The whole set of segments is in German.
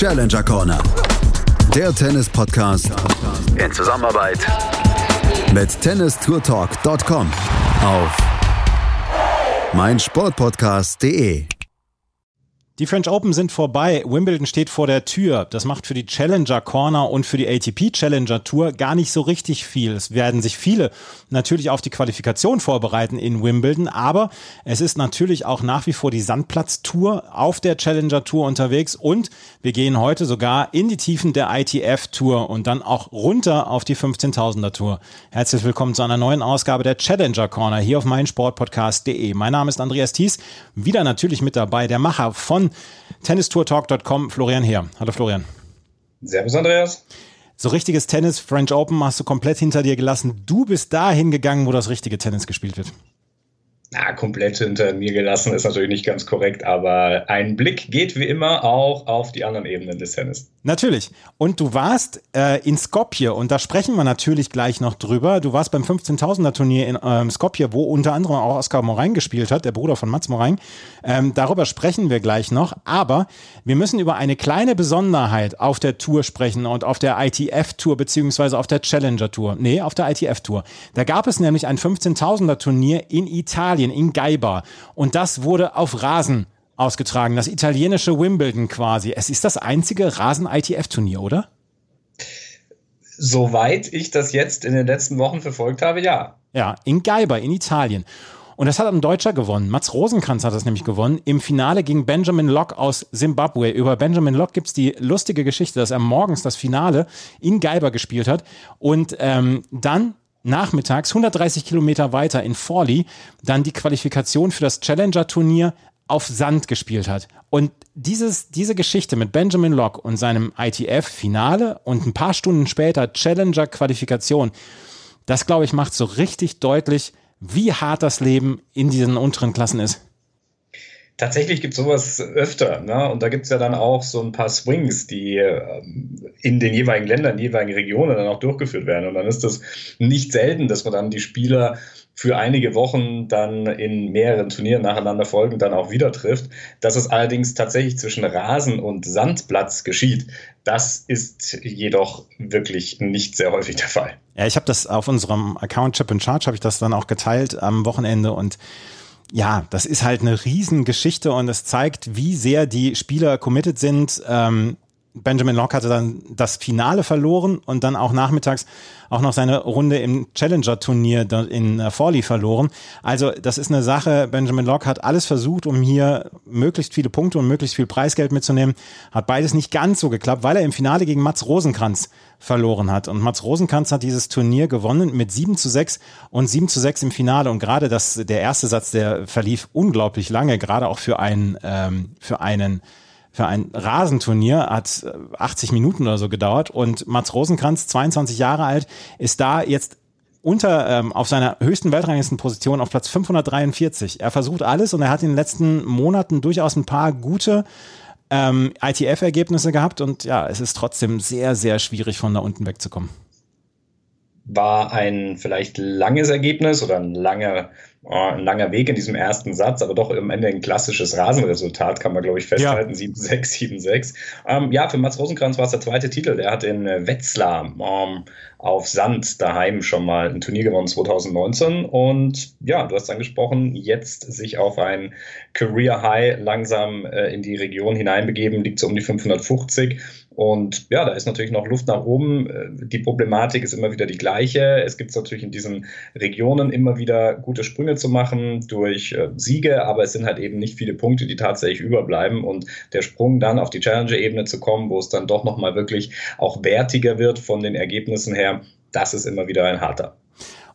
Challenger Corner. Der Tennis-Podcast in Zusammenarbeit mit tennistourtalk.com auf meinsportpodcast.de. Die French Open sind vorbei. Wimbledon steht vor der Tür. Das macht für die Challenger Corner und für die ATP Challenger Tour gar nicht so richtig viel. Es werden sich viele natürlich auf die Qualifikation vorbereiten in Wimbledon, aber es ist natürlich auch nach wie vor die Sandplatz Tour auf der Challenger Tour unterwegs und wir gehen heute sogar in die Tiefen der ITF Tour und dann auch runter auf die 15.000er Tour. Herzlich willkommen zu einer neuen Ausgabe der Challenger Corner hier auf meinsportpodcast.de. Mein Name ist Andreas Thies, wieder natürlich mit dabei der Macher von tennistourtalk.com, Florian Heer. Hallo Florian. Servus Andreas. So richtiges Tennis, French Open hast du komplett hinter dir gelassen. Du bist dahin gegangen, wo das richtige Tennis gespielt wird na, komplett hinter mir gelassen ist natürlich nicht ganz korrekt, aber ein Blick geht wie immer auch auf die anderen Ebenen des Tennis. Natürlich. Und du warst äh, in Skopje und da sprechen wir natürlich gleich noch drüber. Du warst beim 15.000er Turnier in ähm, Skopje, wo unter anderem auch Oskar Morain gespielt hat, der Bruder von Mats Morain. Ähm, darüber sprechen wir gleich noch. Aber wir müssen über eine kleine Besonderheit auf der Tour sprechen und auf der ITF-Tour beziehungsweise auf der Challenger-Tour. Nee, auf der ITF-Tour. Da gab es nämlich ein 15.000er Turnier in Italien. Italien, in Gaiba. Und das wurde auf Rasen ausgetragen, das italienische Wimbledon quasi. Es ist das einzige Rasen-ITF-Turnier, oder? Soweit ich das jetzt in den letzten Wochen verfolgt habe, ja. Ja, in Gaiba, in Italien. Und das hat ein Deutscher gewonnen. Mats Rosenkranz hat das nämlich gewonnen. Im Finale gegen Benjamin Locke aus Zimbabwe. Über Benjamin Locke gibt es die lustige Geschichte, dass er morgens das Finale in Gaiba gespielt hat und ähm, dann nachmittags 130 Kilometer weiter in Forley dann die Qualifikation für das Challenger-Turnier auf Sand gespielt hat. Und dieses, diese Geschichte mit Benjamin Locke und seinem ITF-Finale und ein paar Stunden später Challenger-Qualifikation, das glaube ich macht so richtig deutlich, wie hart das Leben in diesen unteren Klassen ist. Tatsächlich gibt es sowas öfter. Ne? Und da gibt es ja dann auch so ein paar Swings, die ähm, in den jeweiligen Ländern, jeweiligen Regionen dann auch durchgeführt werden. Und dann ist das nicht selten, dass man dann die Spieler für einige Wochen dann in mehreren Turnieren nacheinander folgen dann auch wieder trifft. Dass es allerdings tatsächlich zwischen Rasen und Sandplatz geschieht, das ist jedoch wirklich nicht sehr häufig der Fall. Ja, ich habe das auf unserem Account Chip and Charge habe ich das dann auch geteilt am Wochenende und ja, das ist halt eine Riesengeschichte und es zeigt, wie sehr die Spieler committed sind. Ähm, Benjamin Locke hatte dann das Finale verloren und dann auch nachmittags auch noch seine Runde im Challenger-Turnier in äh, Forley verloren. Also das ist eine Sache, Benjamin Locke hat alles versucht, um hier möglichst viele Punkte und möglichst viel Preisgeld mitzunehmen. Hat beides nicht ganz so geklappt, weil er im Finale gegen Mats Rosenkranz verloren hat. Und Mats Rosenkranz hat dieses Turnier gewonnen mit 7 zu 6 und 7 zu 6 im Finale. Und gerade das, der erste Satz, der verlief unglaublich lange, gerade auch für einen, ähm, für einen für ein Rasenturnier hat 80 äh, Minuten oder so gedauert und Mats Rosenkranz, 22 Jahre alt, ist da jetzt unter ähm, auf seiner höchsten Weltranglistenposition auf Platz 543. Er versucht alles und er hat in den letzten Monaten durchaus ein paar gute ähm, ITF-Ergebnisse gehabt und ja, es ist trotzdem sehr, sehr schwierig von da unten wegzukommen. War ein vielleicht langes Ergebnis oder ein langer äh, ein langer Weg in diesem ersten Satz, aber doch am Ende ein klassisches Rasenresultat, kann man, glaube ich, festhalten. Ja. 7-6, 7-6. Ähm, ja, für Mats Rosenkranz war es der zweite Titel. Der hat in Wetzlar ähm, auf Sand daheim schon mal ein Turnier gewonnen 2019. Und ja, du hast angesprochen, jetzt sich auf ein Career High langsam äh, in die Region hineinbegeben, liegt so um die 550. Und ja, da ist natürlich noch Luft nach oben. Äh, die Problematik ist immer wieder die gleiche. Es gibt natürlich in diesen Regionen immer wieder gute Sprünge zu machen durch äh, Siege, aber es sind halt eben nicht viele Punkte, die tatsächlich überbleiben. Und der Sprung dann auf die Challenger-Ebene zu kommen, wo es dann doch nochmal wirklich auch wertiger wird von den Ergebnissen her, das ist immer wieder ein harter.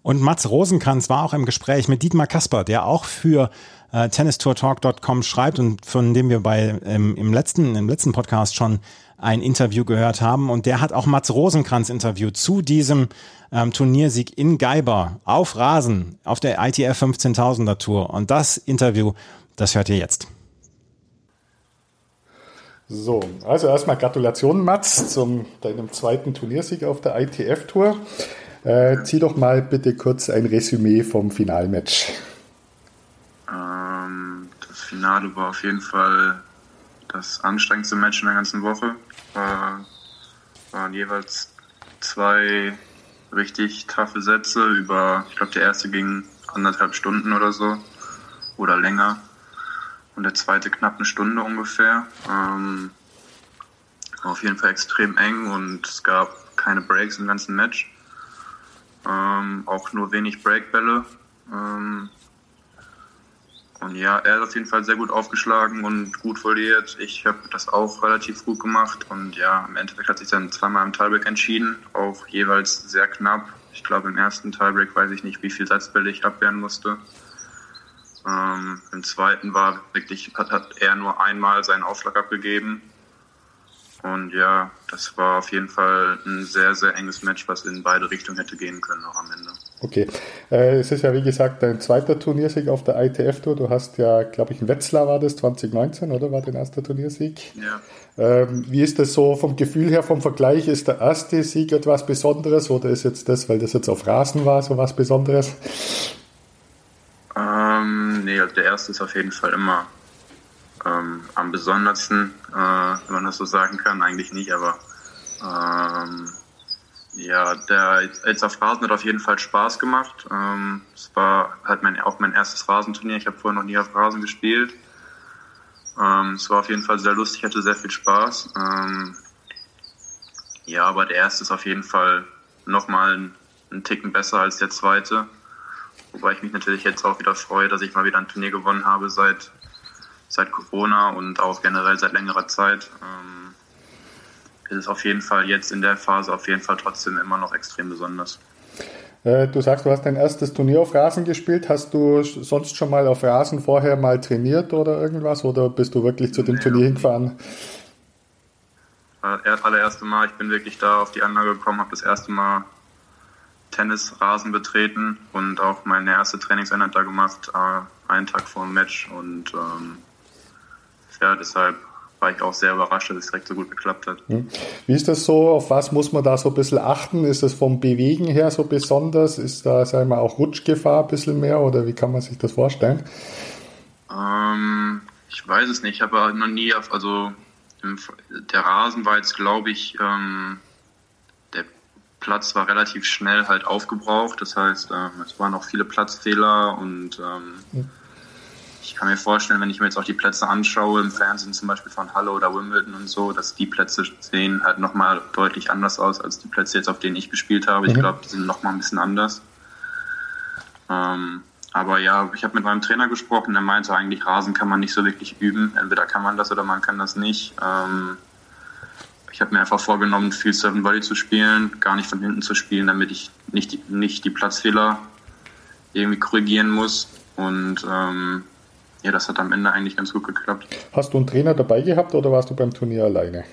Und Mats Rosenkranz war auch im Gespräch mit Dietmar Kasper, der auch für äh, tennistourtalk.com schreibt und von dem wir bei ähm, im letzten im letzten Podcast schon ein Interview gehört haben. Und der hat auch Mats Rosenkranz interviewt zu diesem ähm, Turniersieg in Geiber auf Rasen auf der ITF 15.000er Tour. Und das Interview, das hört ihr jetzt. So, also erstmal Gratulation, Mats, zum deinem zweiten Turniersieg auf der ITF-Tour. Äh, zieh doch mal bitte kurz ein Resümee vom Finalmatch. Ähm, das Finale war auf jeden Fall das anstrengendste Match in der ganzen Woche. War, waren jeweils zwei richtig taffe Sätze über, ich glaube, der erste ging anderthalb Stunden oder so oder länger und der zweite knapp eine Stunde ungefähr. Ähm, war auf jeden Fall extrem eng und es gab keine Breaks im ganzen Match. Ähm, auch nur wenig Breakbälle. Ähm, und ja, er hat auf jeden Fall sehr gut aufgeschlagen und gut voliert. Ich habe das auch relativ gut gemacht. Und ja, im Endeffekt hat sich dann zweimal im Tiebreak entschieden, auch jeweils sehr knapp. Ich glaube, im ersten Tiebreak weiß ich nicht, wie viel Satzbälle ich abwehren musste. Ähm, Im zweiten war wirklich, hat, hat er nur einmal seinen Aufschlag abgegeben. Und ja, das war auf jeden Fall ein sehr, sehr enges Match, was in beide Richtungen hätte gehen können auch am Ende. Okay. Äh, es ist ja wie gesagt dein zweiter Turniersieg auf der ITF-Tour. Du hast ja, glaube ich, in Wetzlar war das 2019, oder? War dein erster Turniersieg? Ja. Ähm, wie ist das so vom Gefühl her, vom Vergleich? Ist der erste Sieg etwas Besonderes oder ist jetzt das, weil das jetzt auf Rasen war, so was Besonderes? Ähm, nee, also der erste ist auf jeden Fall immer ähm, am besondersten, äh, wenn man das so sagen kann. Eigentlich nicht, aber ähm, ja, der auf Rasen hat auf jeden Fall Spaß gemacht. Ähm, es war halt mein, auch mein erstes Rasenturnier. Ich habe vorher noch nie auf Rasen gespielt. Ähm, es war auf jeden Fall sehr lustig, hatte sehr viel Spaß. Ähm, ja, aber der erste ist auf jeden Fall nochmal einen Ticken besser als der zweite. Wobei ich mich natürlich jetzt auch wieder freue, dass ich mal wieder ein Turnier gewonnen habe seit seit Corona und auch generell seit längerer Zeit ähm, ist es auf jeden Fall jetzt in der Phase auf jeden Fall trotzdem immer noch extrem besonders. Äh, du sagst, du hast dein erstes Turnier auf Rasen gespielt. Hast du sonst schon mal auf Rasen vorher mal trainiert oder irgendwas? Oder bist du wirklich zu dem nee, Turnier hingefahren? Das allererste Mal, ich bin wirklich da auf die Anlage gekommen, habe das erste Mal Tennisrasen betreten und auch meine erste Trainingseinheit da gemacht, äh, einen Tag vor dem Match. Und ähm, ja, deshalb war ich auch sehr überrascht, dass es direkt so gut geklappt hat. Hm. Wie ist das so? Auf was muss man da so ein bisschen achten? Ist das vom Bewegen her so besonders? Ist da, sagen wir, auch Rutschgefahr ein bisschen mehr oder wie kann man sich das vorstellen? Ähm, ich weiß es nicht. Ich habe noch nie auf, also im, der Rasen war jetzt, glaube ich, ähm, der Platz war relativ schnell halt aufgebraucht. Das heißt, ähm, es waren auch viele Platzfehler und ähm, hm ich kann mir vorstellen, wenn ich mir jetzt auch die Plätze anschaue, im Fernsehen zum Beispiel von Halle oder Wimbledon und so, dass die Plätze sehen halt nochmal deutlich anders aus als die Plätze jetzt, auf denen ich gespielt habe. Ich mhm. glaube, die sind nochmal ein bisschen anders. Ähm, aber ja, ich habe mit meinem Trainer gesprochen, der meinte eigentlich, Rasen kann man nicht so wirklich üben. Entweder kann man das oder man kann das nicht. Ähm, ich habe mir einfach vorgenommen, viel Seven Volley zu spielen, gar nicht von hinten zu spielen, damit ich nicht die, nicht die Platzfehler irgendwie korrigieren muss. Und ähm, ja, das hat am Ende eigentlich ganz gut geklappt. Hast du einen Trainer dabei gehabt oder warst du beim Turnier alleine?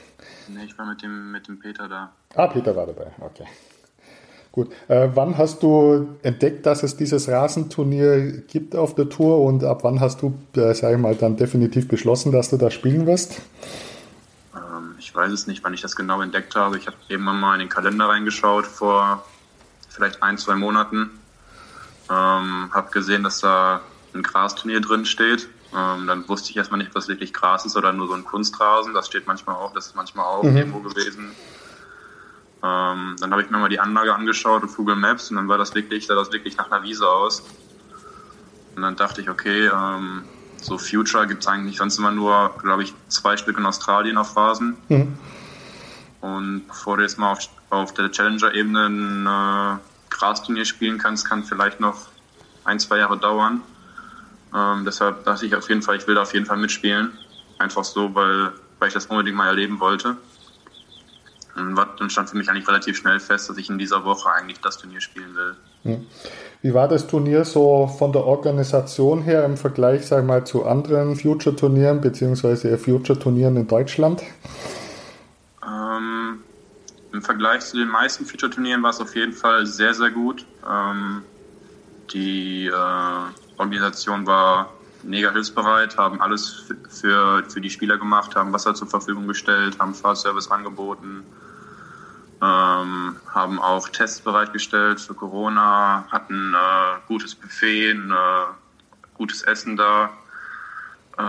Nee, ich war mit dem, mit dem Peter da. Ah, Peter war dabei, okay. Gut. Äh, wann hast du entdeckt, dass es dieses Rasenturnier gibt auf der Tour und ab wann hast du, äh, sag ich mal, dann definitiv beschlossen, dass du da spielen wirst? Ähm, ich weiß es nicht, wann ich das genau entdeckt habe. Ich habe eben mal in den Kalender reingeschaut vor vielleicht ein, zwei Monaten. Ähm, habe gesehen, dass da ein Grasturnier drin steht. Ähm, dann wusste ich erstmal nicht, das wirklich Gras ist oder nur so ein Kunstrasen. Das steht manchmal auch, das ist manchmal auch mhm. irgendwo gewesen. Ähm, dann habe ich mir mal die Anlage angeschaut auf Google Maps und dann war das wirklich, sah das wirklich nach einer Wiese aus. Und dann dachte ich, okay, ähm, so Future gibt es eigentlich sonst immer nur, glaube ich, zwei Stück in Australien auf Rasen. Mhm. Und bevor du jetzt mal auf, auf der Challenger-Ebene ein äh, Grasturnier spielen kannst, kann vielleicht noch ein, zwei Jahre dauern. Ähm, deshalb dachte ich auf jeden Fall, ich will da auf jeden Fall mitspielen. Einfach so, weil, weil ich das unbedingt mal erleben wollte. Und dann stand für mich eigentlich relativ schnell fest, dass ich in dieser Woche eigentlich das Turnier spielen will. Wie war das Turnier so von der Organisation her im Vergleich, sag mal, zu anderen Future-Turnieren beziehungsweise Future-Turnieren in Deutschland? Ähm, Im Vergleich zu den meisten Future-Turnieren war es auf jeden Fall sehr, sehr gut. Ähm, die äh, Organisation war mega hilfsbereit, haben alles für, für die Spieler gemacht, haben Wasser zur Verfügung gestellt, haben Fahrservice angeboten, ähm, haben auch Tests bereitgestellt für Corona, hatten äh, gutes Buffet, ein äh, gutes Essen da. Äh,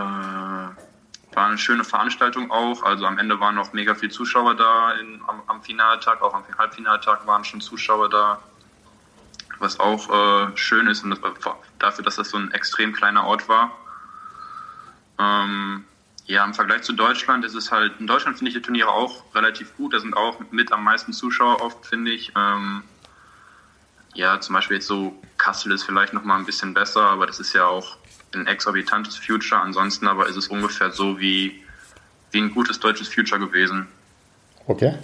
war eine schöne Veranstaltung auch. Also am Ende waren noch mega viele Zuschauer da in, am, am Finaltag, auch am Halbfinaltag waren schon Zuschauer da, was auch äh, schön ist und das, dafür, dass das so ein extrem kleiner Ort war. Ähm, ja, im Vergleich zu Deutschland ist es halt, in Deutschland finde ich die Turniere auch relativ gut. Da sind auch mit am meisten Zuschauer oft, finde ich. Ähm, ja, zum Beispiel jetzt so Kassel ist vielleicht noch mal ein bisschen besser, aber das ist ja auch ein exorbitantes Future. Ansonsten aber ist es ungefähr so wie, wie ein gutes deutsches Future gewesen. Okay.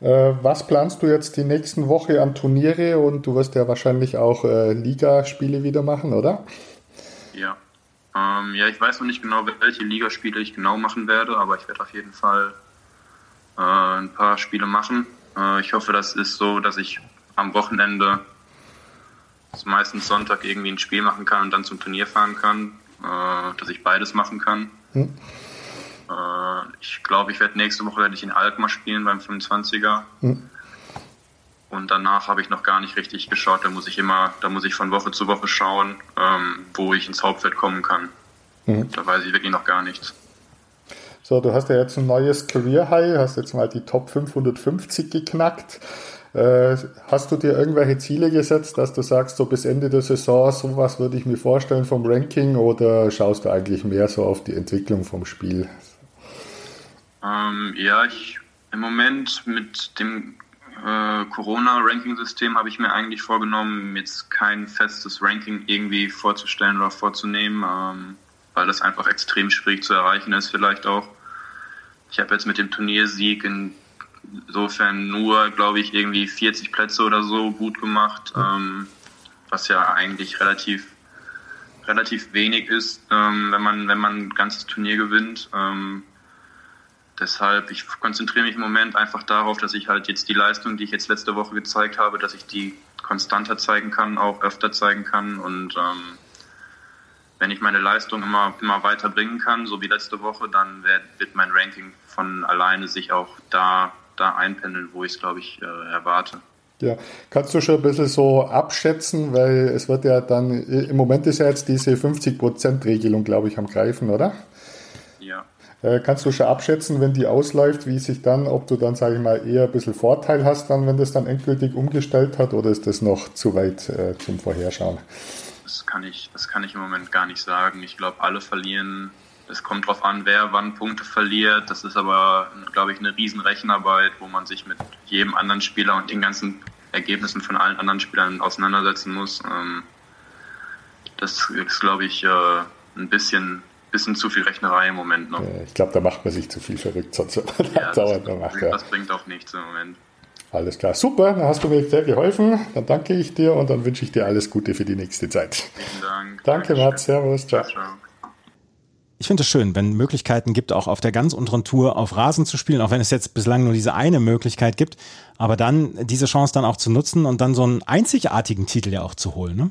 Äh, was planst du jetzt die nächsten Woche an Turniere und du wirst ja wahrscheinlich auch äh, Ligaspiele wieder machen, oder? Ja. Ähm, ja, ich weiß noch nicht genau, welche Ligaspiele ich genau machen werde, aber ich werde auf jeden Fall äh, ein paar Spiele machen. Äh, ich hoffe, das ist so, dass ich am Wochenende meistens Sonntag irgendwie ein Spiel machen kann und dann zum Turnier fahren kann, äh, dass ich beides machen kann. Hm. Äh, ich glaube, ich werde nächste Woche werde ich in Alkmaar spielen beim 25er. Hm. Und danach habe ich noch gar nicht richtig geschaut. Da muss ich immer, da muss ich von Woche zu Woche schauen, ähm, wo ich ins Hauptfeld kommen kann. Hm. Da weiß ich wirklich noch gar nichts. So, du hast ja jetzt ein neues Career High, hast jetzt mal die Top 550 geknackt. Äh, hast du dir irgendwelche Ziele gesetzt, dass du sagst, so bis Ende der Saison, sowas würde ich mir vorstellen vom Ranking oder schaust du eigentlich mehr so auf die Entwicklung vom Spiel? Ähm, ja, ich im Moment mit dem äh, Corona-Ranking-System habe ich mir eigentlich vorgenommen, jetzt kein festes Ranking irgendwie vorzustellen oder vorzunehmen, ähm, weil das einfach extrem schwierig zu erreichen ist, vielleicht auch. Ich habe jetzt mit dem Turniersieg in insofern nur, glaube ich, irgendwie 40 Plätze oder so gut gemacht, ähm, was ja eigentlich relativ relativ wenig ist, ähm, wenn man wenn man ein ganzes Turnier gewinnt. Ähm, deshalb, ich konzentriere mich im Moment einfach darauf, dass ich halt jetzt die Leistung, die ich jetzt letzte Woche gezeigt habe, dass ich die konstanter zeigen kann, auch öfter zeigen kann und ähm, wenn ich meine Leistung immer, immer weiter bringen kann, so wie letzte Woche, dann wird, wird mein Ranking von alleine sich auch da da einpendeln, wo ich es, glaube ich, äh, erwarte. Ja, kannst du schon ein bisschen so abschätzen, weil es wird ja dann, im Moment ist ja jetzt diese 50%-Regelung, glaube ich, am Greifen, oder? Äh, kannst du schon abschätzen, wenn die ausläuft, wie sich dann, ob du dann, sage ich mal, eher ein bisschen Vorteil hast, dann, wenn das dann endgültig umgestellt hat, oder ist das noch zu weit äh, zum Vorherschauen? Das kann ich, das kann ich im Moment gar nicht sagen. Ich glaube, alle verlieren es kommt darauf an, wer wann Punkte verliert. Das ist aber, glaube ich, eine riesen Rechenarbeit, wo man sich mit jedem anderen Spieler und den ganzen Ergebnissen von allen anderen Spielern auseinandersetzen muss. Ähm, das ist, glaube ich, äh, ein bisschen, bisschen zu viel Rechnerei im Moment noch. Ich glaube, da macht man sich zu viel verrückt, sonst ja, das, macht, ja. das bringt auch nichts im Moment. Alles klar, super, dann hast du mir sehr geholfen. Dann danke ich dir und dann wünsche ich dir alles Gute für die nächste Zeit. Vielen Dank. Danke, Mats, servus, ciao. ciao ich finde es schön, wenn Möglichkeiten gibt, auch auf der ganz unteren Tour auf Rasen zu spielen, auch wenn es jetzt bislang nur diese eine Möglichkeit gibt, aber dann diese Chance dann auch zu nutzen und dann so einen einzigartigen Titel ja auch zu holen, ne?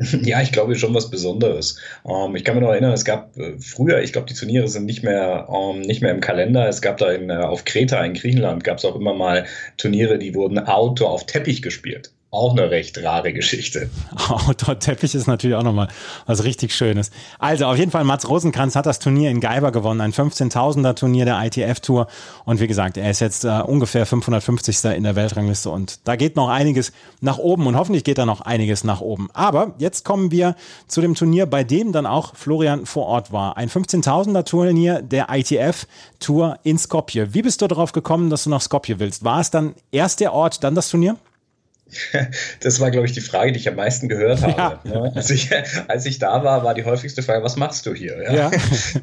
Ja, ich glaube schon was Besonderes. Ähm, ich kann mich noch erinnern, es gab äh, früher, ich glaube, die Turniere sind nicht mehr, ähm, nicht mehr im Kalender. Es gab da in, äh, auf Kreta in Griechenland gab es auch immer mal Turniere, die wurden Outdoor auf Teppich gespielt. Auch eine recht rare Geschichte. Outdoor-Teppich ist natürlich auch nochmal was richtig Schönes. Also auf jeden Fall, Mats Rosenkranz hat das Turnier in Geiber gewonnen, ein 15.000er Turnier der ITF-Tour. Und wie gesagt, er ist jetzt äh, ungefähr 550. in der Weltrangliste und da geht noch einiges nach oben und hoffentlich geht da noch einiges nach oben. Aber jetzt kommen wir zu dem Turnier, bei dem dann auch Florian vor Ort war. Ein 15.000er Turnier der ITF-Tour in Skopje. Wie bist du darauf gekommen, dass du nach Skopje willst? War es dann erst der Ort, dann das Turnier? Das war, glaube ich, die Frage, die ich am meisten gehört habe. Ja. Ne? Als, ich, als ich da war, war die häufigste Frage, was machst du hier? Ja?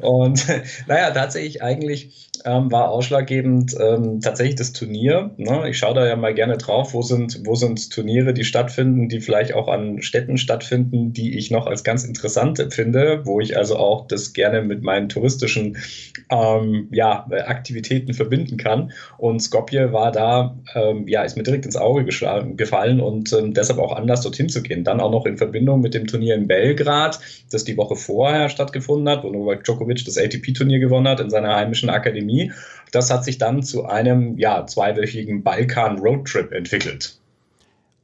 Und naja, tatsächlich eigentlich ähm, war ausschlaggebend ähm, tatsächlich das Turnier. Ne? Ich schaue da ja mal gerne drauf, wo sind, wo sind Turniere, die stattfinden, die vielleicht auch an Städten stattfinden, die ich noch als ganz interessant finde, wo ich also auch das gerne mit meinen touristischen ähm, ja, Aktivitäten verbinden kann. Und Skopje war da, ähm, ja, ist mir direkt ins Auge gefallen und ähm, deshalb auch anders dorthin zu gehen. Dann auch noch in Verbindung mit dem Turnier in Belgrad, das die Woche vorher stattgefunden hat, wo Novak Djokovic das ATP-Turnier gewonnen hat in seiner heimischen Akademie. Das hat sich dann zu einem ja, zweiwöchigen Balkan-Roadtrip entwickelt.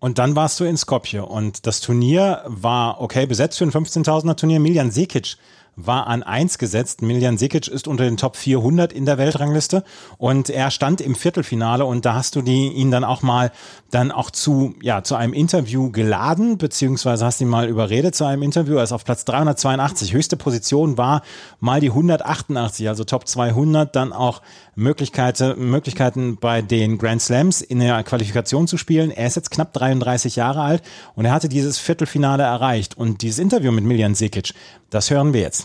Und dann warst du in Skopje und das Turnier war okay besetzt für ein 15.000er Turnier. Miljan Sekic war an 1 gesetzt. Miljan Sikic ist unter den Top 400 in der Weltrangliste und er stand im Viertelfinale und da hast du die, ihn dann auch mal dann auch zu, ja, zu einem Interview geladen, beziehungsweise hast ihn mal überredet zu einem Interview. Er ist auf Platz 382. Höchste Position war mal die 188, also Top 200, dann auch Möglichkeiten, Möglichkeiten bei den Grand Slams in der Qualifikation zu spielen. Er ist jetzt knapp 33 Jahre alt und er hatte dieses Viertelfinale erreicht. Und dieses Interview mit Miljan Sekic, das hören wir jetzt.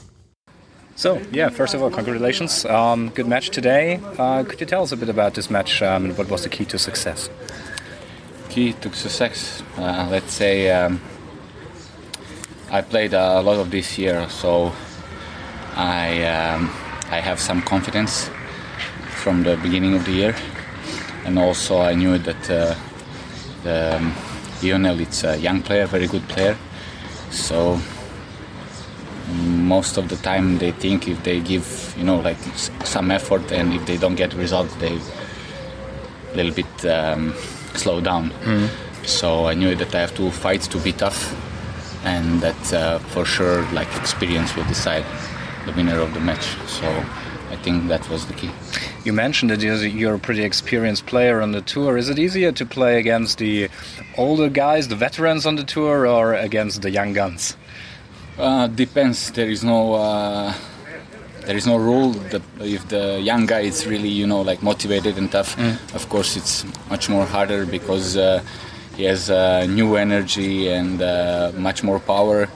So, yeah, first of all, congratulations. Um, good match today. Uh, could you tell us a bit about this match um, and what was the key to success? Key to success, uh, let's say um, I played a lot of this year, so I, um, I have some confidence from the beginning of the year. And also, I knew that uh, the, um, Lionel is a young player, very good player. So most of the time they think if they give you know like some effort and if they don't get results they a little bit um, slow down mm. so i knew that i have to fight to be tough and that uh, for sure like experience will decide the winner of the match so i think that was the key you mentioned that you're a pretty experienced player on the tour. Is it easier to play against the older guys, the veterans on the tour, or against the young guns? Uh, depends. There is no uh, there is no rule that if the young guy is really you know like motivated and tough. Mm. Of course, it's much more harder because uh, he has uh, new energy and uh, much more power.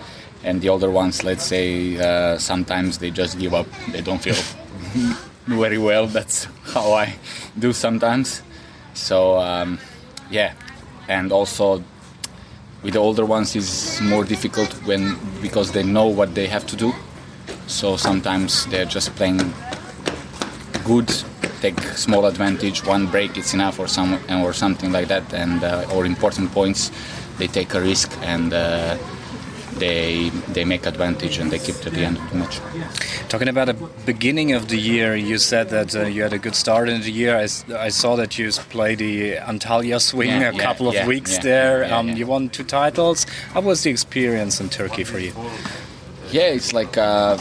And the older ones, let's say, uh, sometimes they just give up. They don't feel very well. That's how I do sometimes. So um, yeah, and also with the older ones is more difficult when because they know what they have to do. So sometimes they're just playing good, take small advantage, one break it's enough or some or something like that, and uh, or important points, they take a risk and. Uh, they they make advantage and they keep to the end of the match. Talking about the beginning of the year, you said that uh, you had a good start in the year. I, I saw that you played the Antalya swing yeah, a couple of yeah, weeks there. Um, you won two titles. How was the experience in Turkey for you? Yeah, it's like uh,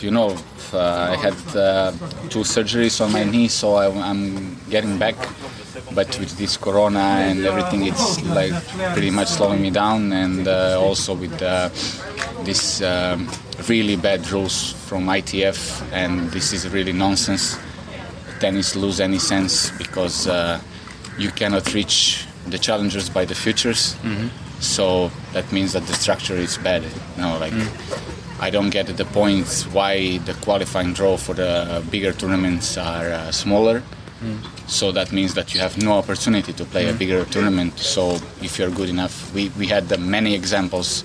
you know. Uh, I had uh, two surgeries on my knee, so I, I'm getting back but with this corona and everything it's like pretty much slowing me down and uh, also with uh, this um, really bad rules from ITF and this is really nonsense tennis lose any sense because uh, you cannot reach the challengers by the futures mm-hmm. so that means that the structure is bad you know like mm. I don't get the points why the qualifying draw for the bigger tournaments are uh, smaller Mm. So that means that you have no opportunity to play mm. a bigger tournament. So if you're good enough, we, we had uh, many examples,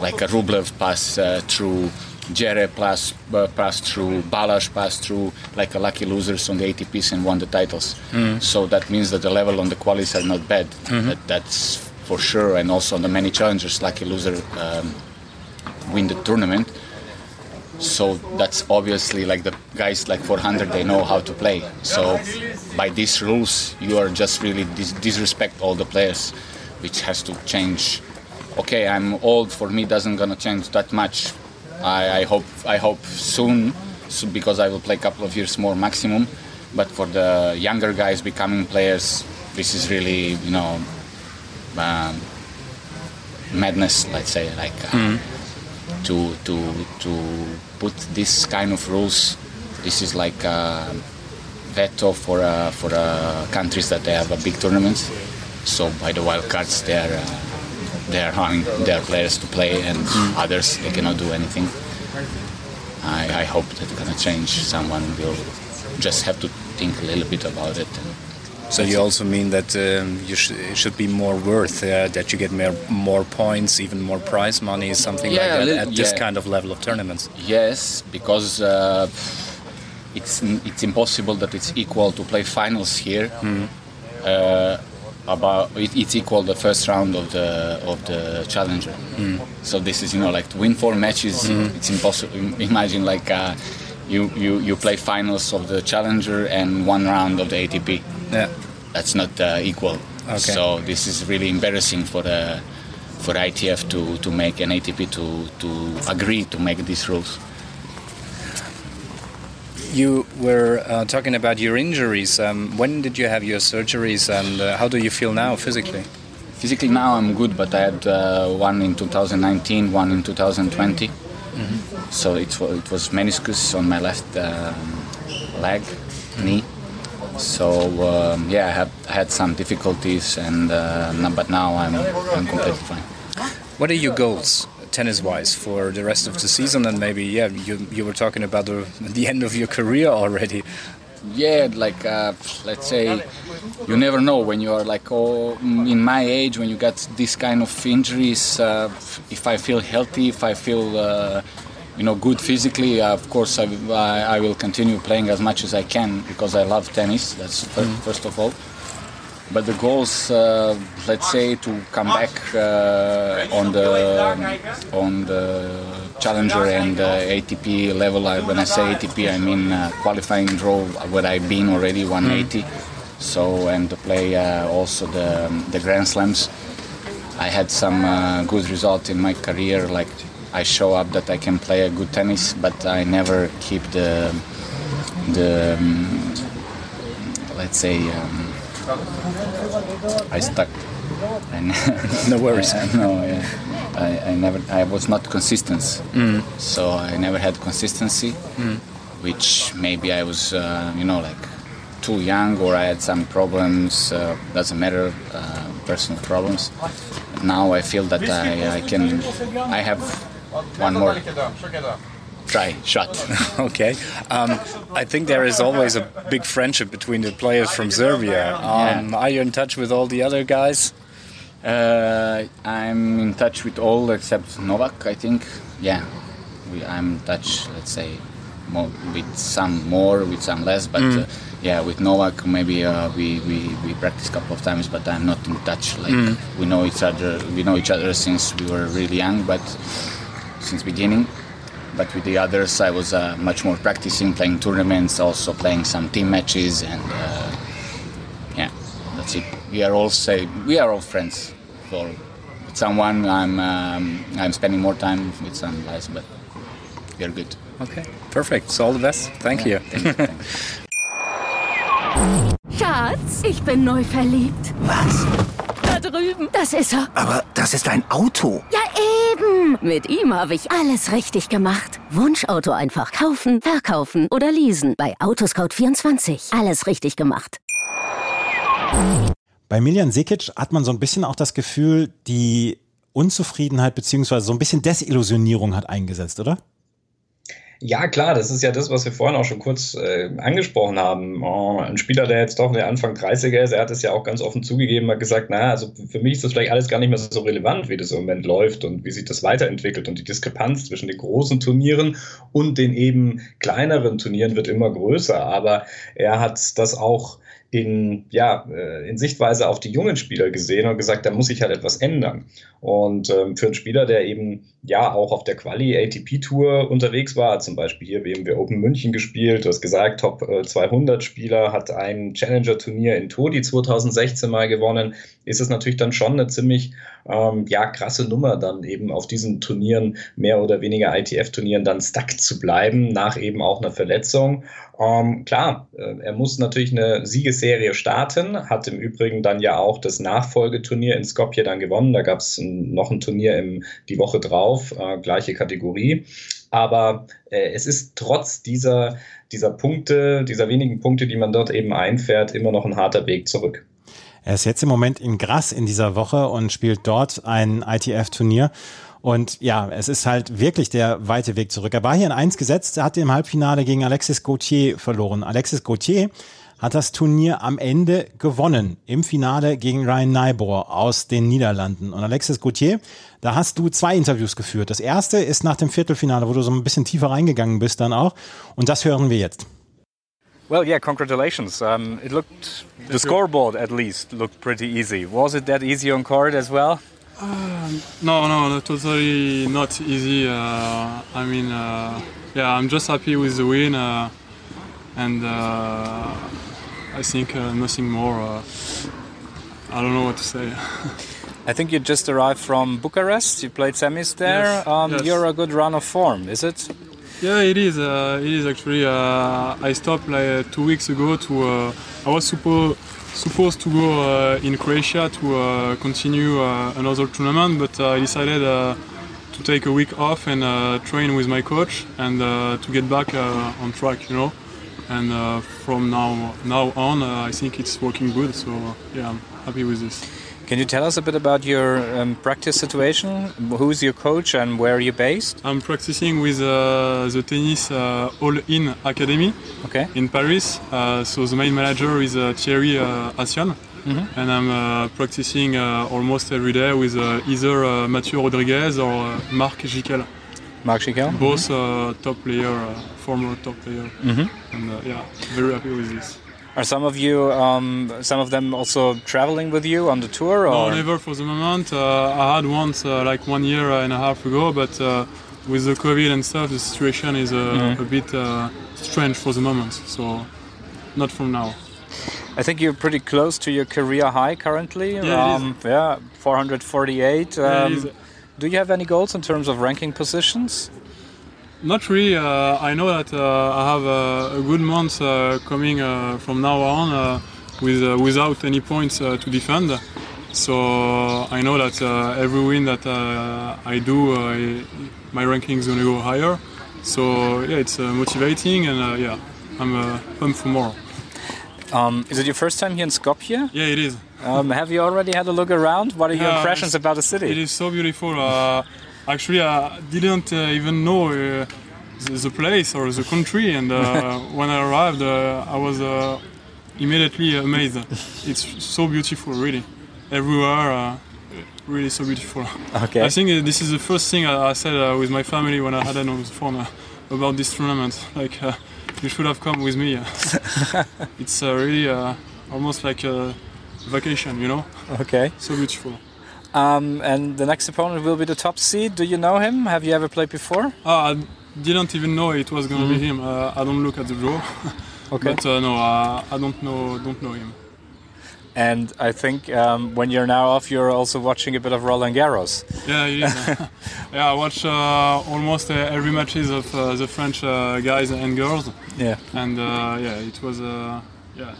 like a Rublev pass uh, through, Jere pass, uh, passed through, Balash pass through, like a lucky losers on the ATPs and won the titles. Mm. So that means that the level on the qualies are not bad. Mm-hmm. That, that's for sure. And also on the many challengers, lucky loser um, win the tournament so that's obviously like the guys like 400 they know how to play so by these rules you are just really dis- disrespect all the players which has to change. Okay i'm old for me doesn't gonna change that much. I, I hope i hope soon so because i will play a couple of years more maximum. But for the younger guys becoming players this is really you know um, madness let's say like uh, mm-hmm to to to put this kind of rules. This is like a veto for uh, for uh, countries that they have a big tournaments. So by the wild cards, they are uh, they are having their players to play, and mm. others they cannot do anything. I, I hope that's gonna change. Someone will just have to think a little bit about it. So you also mean that um, you sh it should be more worth uh, that you get more more points, even more prize money, something yeah, like that at this kind of level of tournaments. Yes, because uh, it's it's impossible that it's equal to play finals here. Mm. Uh, about it, it's equal the first round of the of the challenger. Mm. So this is you know like to win four matches. Mm. It's impossible. Imagine like. Uh, you, you, you play finals of the challenger and one round of the ATP. Yeah. That's not uh, equal. Okay. So this is really embarrassing for the for ITF to, to make an ATP to, to agree to make these rules. You were uh, talking about your injuries. Um, when did you have your surgeries, and uh, how do you feel now physically? Physically now I'm good, but I had uh, one in 2019, one in 2020. Mm -hmm. So it, it was meniscus on my left um, leg, knee. So um, yeah, I had, I had some difficulties, and uh, but now I'm I'm completely fine. What are your goals? Tennis-wise for the rest of the season and maybe yeah you, you were talking about the, the end of your career already yeah like uh, let's say you never know when you are like oh in my age when you get this kind of injuries uh, if i feel healthy if i feel uh, you know good physically uh, of course I, I, will continue playing as much as i can because i love tennis that's mm. first of all but the goals, uh, let's say, to come back uh, on the on the challenger and ATP level. when I say ATP, I mean uh, qualifying draw where I've been already 180. Mm. So and to play uh, also the the Grand Slams. I had some uh, good results in my career. Like I show up that I can play a good tennis, but I never keep the the um, let's say. Um, I stuck. no worries. No, yeah. I, I, never. I was not consistent, mm. so I never had consistency, mm. which maybe I was, uh, you know, like too young or I had some problems. Uh, doesn't matter, uh, personal problems. Now I feel that I, I can. I have one more try shot. okay. Um, I think there is always a big friendship between the players from Serbia. Um, yeah. Are you in touch with all the other guys? Uh, I'm in touch with all except Novak. I think. Yeah, we, I'm in touch. Let's say more, with some more, with some less, but. Mm. Uh, yeah, with Novak maybe uh, we, we, we practice a couple of times, but I'm not in touch. Like mm. we know each other, we know each other since we were really young, but since beginning but with the others I was uh, much more practicing, playing tournaments, also playing some team matches, and uh, yeah, that's it. We are all say we are all friends. So with someone I'm um, I'm spending more time with some guys, but we are good. Okay, perfect. So all the best. Thank yeah, you. Thank you, thank you. Schatz, ich bin neu verliebt. Was? Drüben. Das ist er. Aber das ist ein Auto. Ja, eben. Mit ihm habe ich alles richtig gemacht. Wunschauto einfach kaufen, verkaufen oder leasen. Bei Autoscout24. Alles richtig gemacht. Bei Miljan Sekic hat man so ein bisschen auch das Gefühl, die Unzufriedenheit bzw. so ein bisschen Desillusionierung hat eingesetzt, oder? Ja, klar, das ist ja das, was wir vorhin auch schon kurz äh, angesprochen haben. Oh, ein Spieler, der jetzt doch der Anfang 30er ist, er hat es ja auch ganz offen zugegeben, hat gesagt, naja, also für mich ist das vielleicht alles gar nicht mehr so relevant, wie das im Moment läuft und wie sich das weiterentwickelt. Und die Diskrepanz zwischen den großen Turnieren und den eben kleineren Turnieren wird immer größer. Aber er hat das auch in, ja, äh, in Sichtweise auf die jungen Spieler gesehen und gesagt, da muss sich halt etwas ändern. Und ähm, für einen Spieler, der eben ja auch auf der Quali ATP Tour unterwegs war, zum Beispiel hier BMW Open München gespielt, du hast gesagt, Top 200 äh, hat ein Challenger Turnier in Todi 2016 mal gewonnen, ist es natürlich dann schon eine ziemlich ähm, ja, krasse Nummer, dann eben auf diesen Turnieren, mehr oder weniger ITF-Turnieren, dann stuck zu bleiben, nach eben auch einer Verletzung. Ähm, klar, äh, er muss natürlich eine Siegesserie starten, hat im Übrigen dann ja auch das Nachfolgeturnier in Skopje dann gewonnen. Da gab es noch ein Turnier im, die Woche drauf, äh, gleiche Kategorie. Aber äh, es ist trotz dieser, dieser Punkte, dieser wenigen Punkte, die man dort eben einfährt, immer noch ein harter Weg zurück. Er ist jetzt im Moment in Grass in dieser Woche und spielt dort ein ITF-Turnier. Und ja, es ist halt wirklich der weite Weg zurück. Er war hier in eins gesetzt, er hat im Halbfinale gegen Alexis Gauthier verloren. Alexis Gauthier hat das Turnier am Ende gewonnen im Finale gegen Ryan Neibohr aus den Niederlanden. Und Alexis Gauthier, da hast du zwei Interviews geführt. Das erste ist nach dem Viertelfinale, wo du so ein bisschen tiefer reingegangen bist dann auch. Und das hören wir jetzt. Well, yeah, congratulations. Um, it looked, the scoreboard at least looked pretty easy. Was it that easy on court as well? Uh, no, no, no, totally not easy. Uh, I mean, uh, yeah, I'm just happy with the win, uh, and uh, I think uh, nothing more. I don't know what to say. I think you just arrived from Bucharest. You played semis there. Yes, um, yes. You're a good run of form, is it? Yeah, it is. Uh, it is actually. Uh, I stopped like two weeks ago to. Uh, I was supposed supposed to go uh, in Croatia to uh, continue uh, another tournament, but I decided to take a week off and train with my coach and to get back on track. You know, and from now now on, I think it's working good. So yeah, I'm happy with this. Can you tell us a bit about your um, practice situation? Who's your coach and where are you based? I'm practicing with uh, the Tennis uh, All In Academy okay. in Paris. Uh, so the main manager is uh, Thierry uh, Asian. Mm -hmm. And I'm uh, practicing almost every day with either Mathieu Rodriguez or Marc Jiquel. Marc Jiquel? Both -hmm. top player, former top player. Mm -hmm. And yeah, very happy with this. Are some of you, um, some of them also traveling with you on the tour? Or? No, never for the moment. Uh, I had once, uh, like one year and a half ago, but uh, with the COVID and stuff, the situation is mm. a bit uh, strange for the moment. So, not from now. I think you're pretty close to your career high currently. Yeah, um, yeah 448. Um, do you have any goals in terms of ranking positions? Not really. Uh, I know that uh, I have a, a good month uh, coming uh, from now on uh, with uh, without any points to defend. So I know that every win that I do, my ranking is gonna go higher. So yeah, it's motivating, and yeah, I'm pumped for more. Um, is it your first time here in Skopje? Yeah, it is. Um, have you already had a look around? What are your yeah, impressions about the city? It is so beautiful. Actually, I didn't uh, even know uh, the, the, place or the country, and uh, when I arrived, I was immediately amazed. It's so beautiful, really. Everywhere, really so beautiful. Okay. I think this is the first thing I, I said uh, with my family when I had on the phone uh, about this tournament. Like, uh, you should have come with me. it's really almost like a vacation, you know? Okay. So beautiful. Um, and the next opponent will be the top seed. Do you know him? Have you ever played before? Uh, I didn't even know it was going to mm. be him. Uh, I don't look at the draw. okay. But uh, no, uh, I don't know don't know him. And I think um, when you're now off, you're also watching a bit of Roland Garros. Yeah, yeah. yeah I watch uh, almost uh, every matches of the French guys and girls. Yeah. And yeah, it was yeah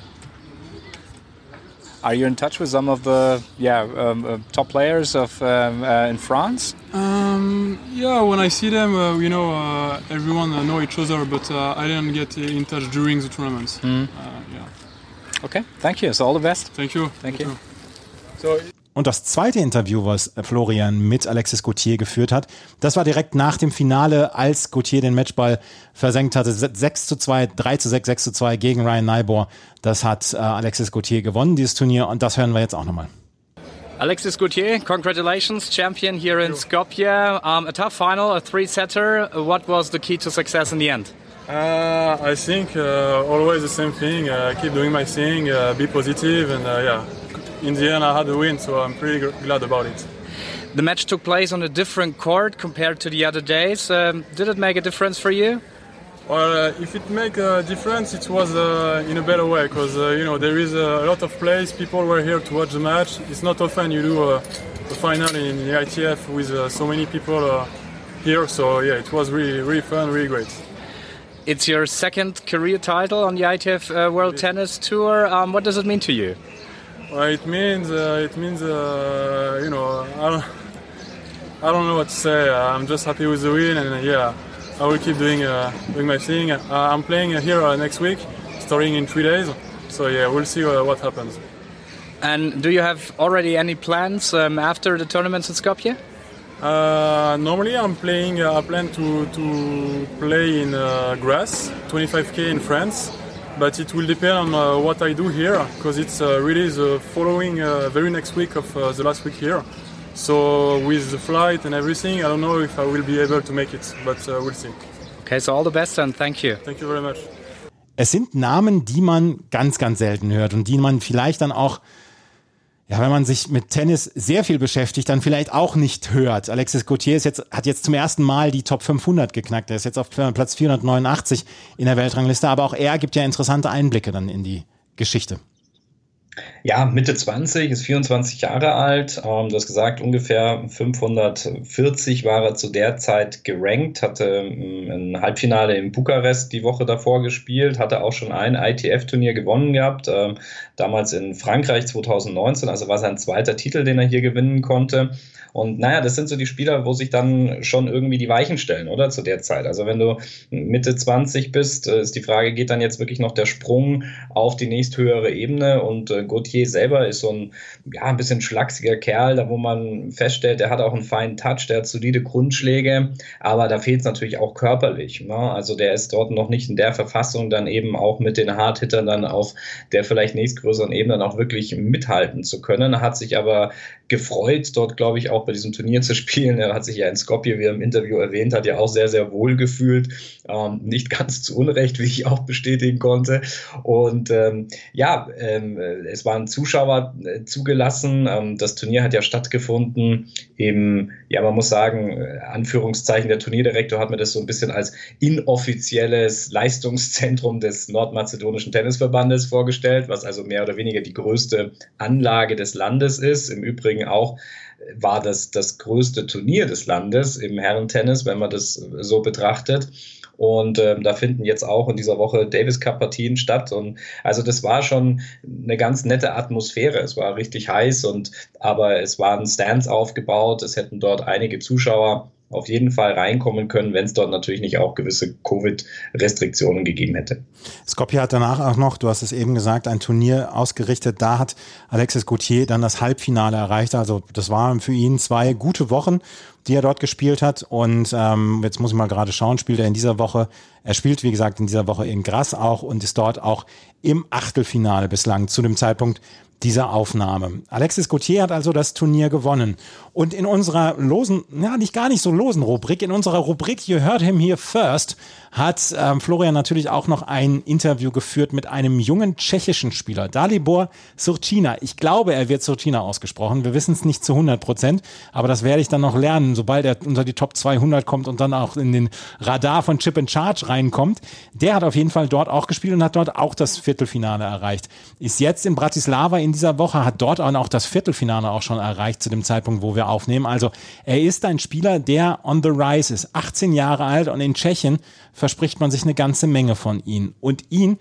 are you in touch with some of the yeah um, uh, top players of um, uh, in France? Um, yeah, when I see them, uh, you know, uh, everyone uh, know each other, but uh, I didn't get in touch during the tournaments. Mm. yeah. Okay, thank you. So all the best. Thank you. Thank, thank you. you. So Und das zweite Interview, was Florian mit Alexis Gauthier geführt hat, das war direkt nach dem Finale, als Gauthier den Matchball versenkt hatte. 6 zu 2, 3 zu 6, 6 zu 2 gegen Ryan Nybor. Das hat äh, Alexis Gauthier gewonnen, dieses Turnier. Und das hören wir jetzt auch nochmal. Alexis Gauthier, congratulations, champion here in Skopje. Um, a tough final, a three-setter. What was the key to success in the end? Uh, I think uh, always the same thing. Uh, keep doing my thing, uh, be positive, and uh, yeah, in the end, I had a win, so I'm pretty glad about it. The match took place on a different court compared to the other days. Um, did it make a difference for you? Well, uh, if it made a difference, it was uh, in a better way because uh, you know there is a lot of place. People were here to watch the match. It's not often you do a, a final in the ITF with uh, so many people uh, here. So yeah, it was really, really fun, really great. It's your second career title on the ITF uh, World Tennis Tour. Um, what does it mean to you? Well, it means uh, it means uh, you know I don't I don't know what to say. I'm just happy with the win, and uh, yeah, I will keep doing uh, doing my thing. Uh, I'm playing here uh, next week, starting in three days. So yeah, we'll see what happens. And do you have already any plans um, after the tournaments in Skopje? normally, I'm playing. I plan to to play in grass, 25k in France but it will depend on uh, what I do here because it's uh, really the following uh, very next week of uh, the last week here. So with the flight and everything, I don't know if I will be able to make it, but uh, we'll see. Okay, so all the best and thank you. Thank you very much. Es sind Namen, die man ganz, ganz selten hört und die man vielleicht dann auch ja, wenn man sich mit Tennis sehr viel beschäftigt, dann vielleicht auch nicht hört. Alexis Gauthier ist jetzt, hat jetzt zum ersten Mal die Top 500 geknackt. Er ist jetzt auf Platz 489 in der Weltrangliste, aber auch er gibt ja interessante Einblicke dann in die Geschichte. Ja, Mitte 20, ist 24 Jahre alt. Ähm, du hast gesagt, ungefähr 540 war er zu der Zeit gerankt, hatte ähm, ein Halbfinale in Bukarest die Woche davor gespielt, hatte auch schon ein ITF-Turnier gewonnen gehabt, ähm, damals in Frankreich 2019, also war sein zweiter Titel, den er hier gewinnen konnte. Und naja, das sind so die Spieler, wo sich dann schon irgendwie die Weichen stellen, oder? Zu der Zeit. Also wenn du Mitte 20 bist, äh, ist die Frage, geht dann jetzt wirklich noch der Sprung auf die nächsthöhere Ebene? Und äh, Gauthier selber ist so ein, ja, ein bisschen schlachsiger Kerl, da wo man feststellt, der hat auch einen feinen Touch, der hat solide Grundschläge, aber da fehlt es natürlich auch körperlich. Ne? Also der ist dort noch nicht in der Verfassung, dann eben auch mit den Hardhittern dann auf der vielleicht nächstgrößeren Ebene dann auch wirklich mithalten zu können, hat sich aber gefreut, dort, glaube ich, auch bei diesem Turnier zu spielen. Er hat sich ja in Skopje, wie er im Interview erwähnt hat, ja auch sehr, sehr wohl gefühlt. Ähm, nicht ganz zu Unrecht, wie ich auch bestätigen konnte. Und ähm, ja, ähm, es waren Zuschauer äh, zugelassen. Ähm, das Turnier hat ja stattgefunden im, ja, man muss sagen, äh, Anführungszeichen, der Turnierdirektor hat mir das so ein bisschen als inoffizielles Leistungszentrum des nordmazedonischen Tennisverbandes vorgestellt, was also mehr oder weniger die größte Anlage des Landes ist. Im Übrigen Übrigen auch war das das größte Turnier des Landes im Herrentennis, wenn man das so betrachtet. Und ähm, da finden jetzt auch in dieser Woche Davis Cup Partien statt. Und also das war schon eine ganz nette Atmosphäre. Es war richtig heiß und aber es waren Stands aufgebaut. Es hätten dort einige Zuschauer auf jeden Fall reinkommen können, wenn es dort natürlich nicht auch gewisse Covid-Restriktionen gegeben hätte. Skopje hat danach auch noch, du hast es eben gesagt, ein Turnier ausgerichtet. Da hat Alexis Gauthier dann das Halbfinale erreicht. Also das waren für ihn zwei gute Wochen, die er dort gespielt hat. Und ähm, jetzt muss ich mal gerade schauen, spielt er in dieser Woche, er spielt wie gesagt in dieser Woche in Grass auch und ist dort auch im Achtelfinale bislang zu dem Zeitpunkt dieser Aufnahme. Alexis Gauthier hat also das Turnier gewonnen. Und in unserer losen, ja, nicht gar nicht so losen Rubrik, in unserer Rubrik You Heard Him Here First, hat ähm, Florian natürlich auch noch ein Interview geführt mit einem jungen tschechischen Spieler, Dalibor Surcina. Ich glaube, er wird Surcina ausgesprochen. Wir wissen es nicht zu 100 Prozent, aber das werde ich dann noch lernen, sobald er unter die Top 200 kommt und dann auch in den Radar von Chip and Charge reinkommt. Der hat auf jeden Fall dort auch gespielt und hat dort auch das Viertelfinale erreicht. Ist jetzt in Bratislava in dieser Woche, hat dort auch das Viertelfinale auch schon erreicht zu dem Zeitpunkt, wo wir aufnehmen. Also er ist ein Spieler, der on the rise ist, 18 Jahre alt und in Tschechien verspricht man sich eine ganze Menge von ihm. Und ihn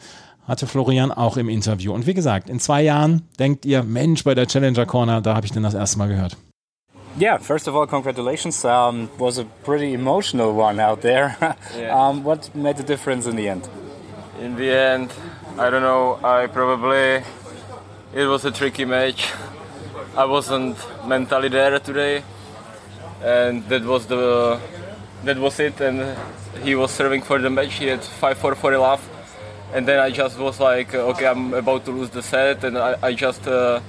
hatte Florian auch im Interview. Und wie gesagt, in zwei Jahren denkt ihr, Mensch, bei der Challenger Corner, da habe ich den das erste Mal gehört. Yeah, first of all, congratulations. Um, was a pretty emotional one out there. yeah. um, what made the difference in the end? In the end, I don't know. I probably it was a tricky match. I wasn't mentally there today, and that was the that was it. And he was serving for the match. He had 5-4 for a love. And then I just was like, okay, I'm about to lose the set. And I, I just, uh,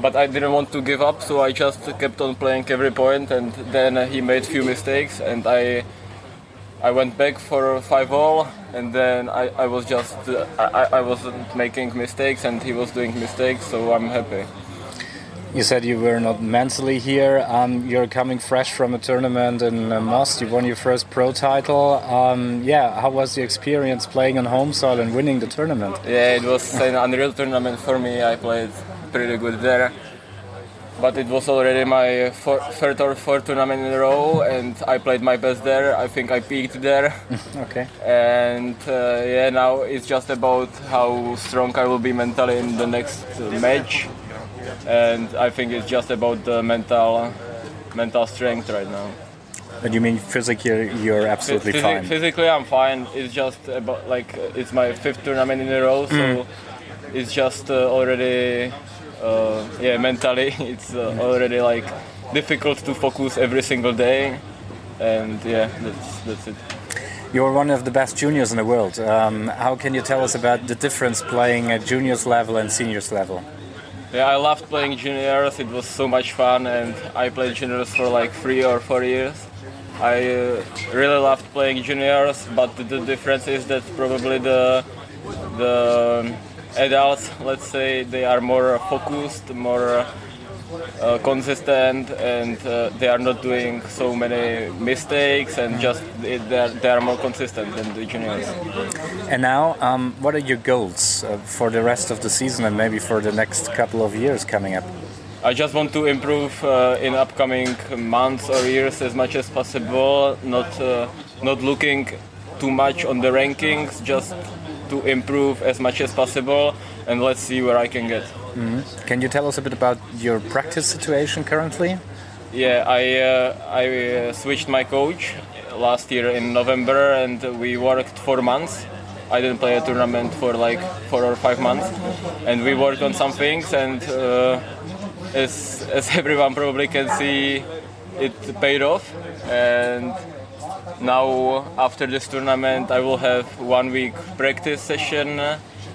but I didn't want to give up. So I just kept on playing every. And then he made few mistakes. And I, I went back for 5 all. And then I, I was just, uh, I, I wasn't making mistakes and he was doing mistakes. So I'm happy. You said you were not mentally here. Um, you're coming fresh from a tournament in uh, Most. You won your first pro title. Um, yeah, how was the experience playing on home soil and winning the tournament? Yeah, it was an unreal tournament for me. I played pretty good there. But it was already my four, third or fourth tournament in a row, and I played my best there. I think I peaked there. okay. And uh, yeah, now it's just about how strong I will be mentally in the next match and I think it's just about the mental mental strength right now. But you mean physically you're absolutely Phys fine? Physically I'm fine. It's just about like it's my fifth tournament in a row, so mm. it's just uh, already uh, yeah mentally it's uh, already like difficult to focus every single day, and yeah that's that's it. You're one of the best juniors in the world. Um, how can you tell us about the difference playing at juniors level and seniors level? Yeah, I loved playing juniors. It was so much fun, and I played juniors for like three or four years. I uh, really loved playing juniors, but the, the difference is that probably the the adults, let's say, they are more focused, more uh, consistent and uh, they are not doing so many mistakes and just they are, they are more consistent than the juniors. And now, um, what are your goals uh, for the rest of the season and maybe for the next couple of years coming up? I just want to improve uh, in upcoming months or years as much as possible. Not uh, not looking too much on the rankings, just to improve as much as possible, and let's see where I can get. Mm. Can you tell us a bit about your practice situation currently? Yeah, I uh, I uh, switched my coach last year in November, and we worked four months. I didn't play a tournament for like four or five months, and we worked on some things. And uh, as as everyone probably can see, it paid off. And now after this tournament, I will have one week practice session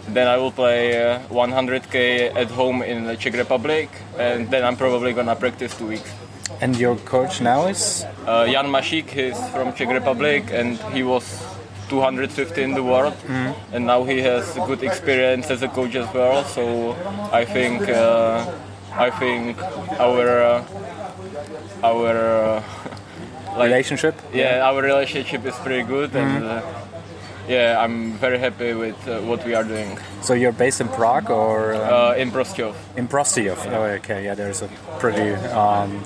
then I will play uh, 100k at home in the Czech Republic, and then I'm probably gonna practice two weeks. And your coach now is? Uh, Jan Mašík, he's from Czech Republic, and he was 250 in the world, mm. and now he has good experience as a coach as well. So I think uh, I think our uh, our uh, like, relationship. Yeah, yeah, our relationship is pretty good, and uh, yeah, I'm very happy with uh, what we are doing. So you're based in Prague or um, uh, in Prostějov? In Prostějov. Yeah. Oh, okay. Yeah, there's a pretty um,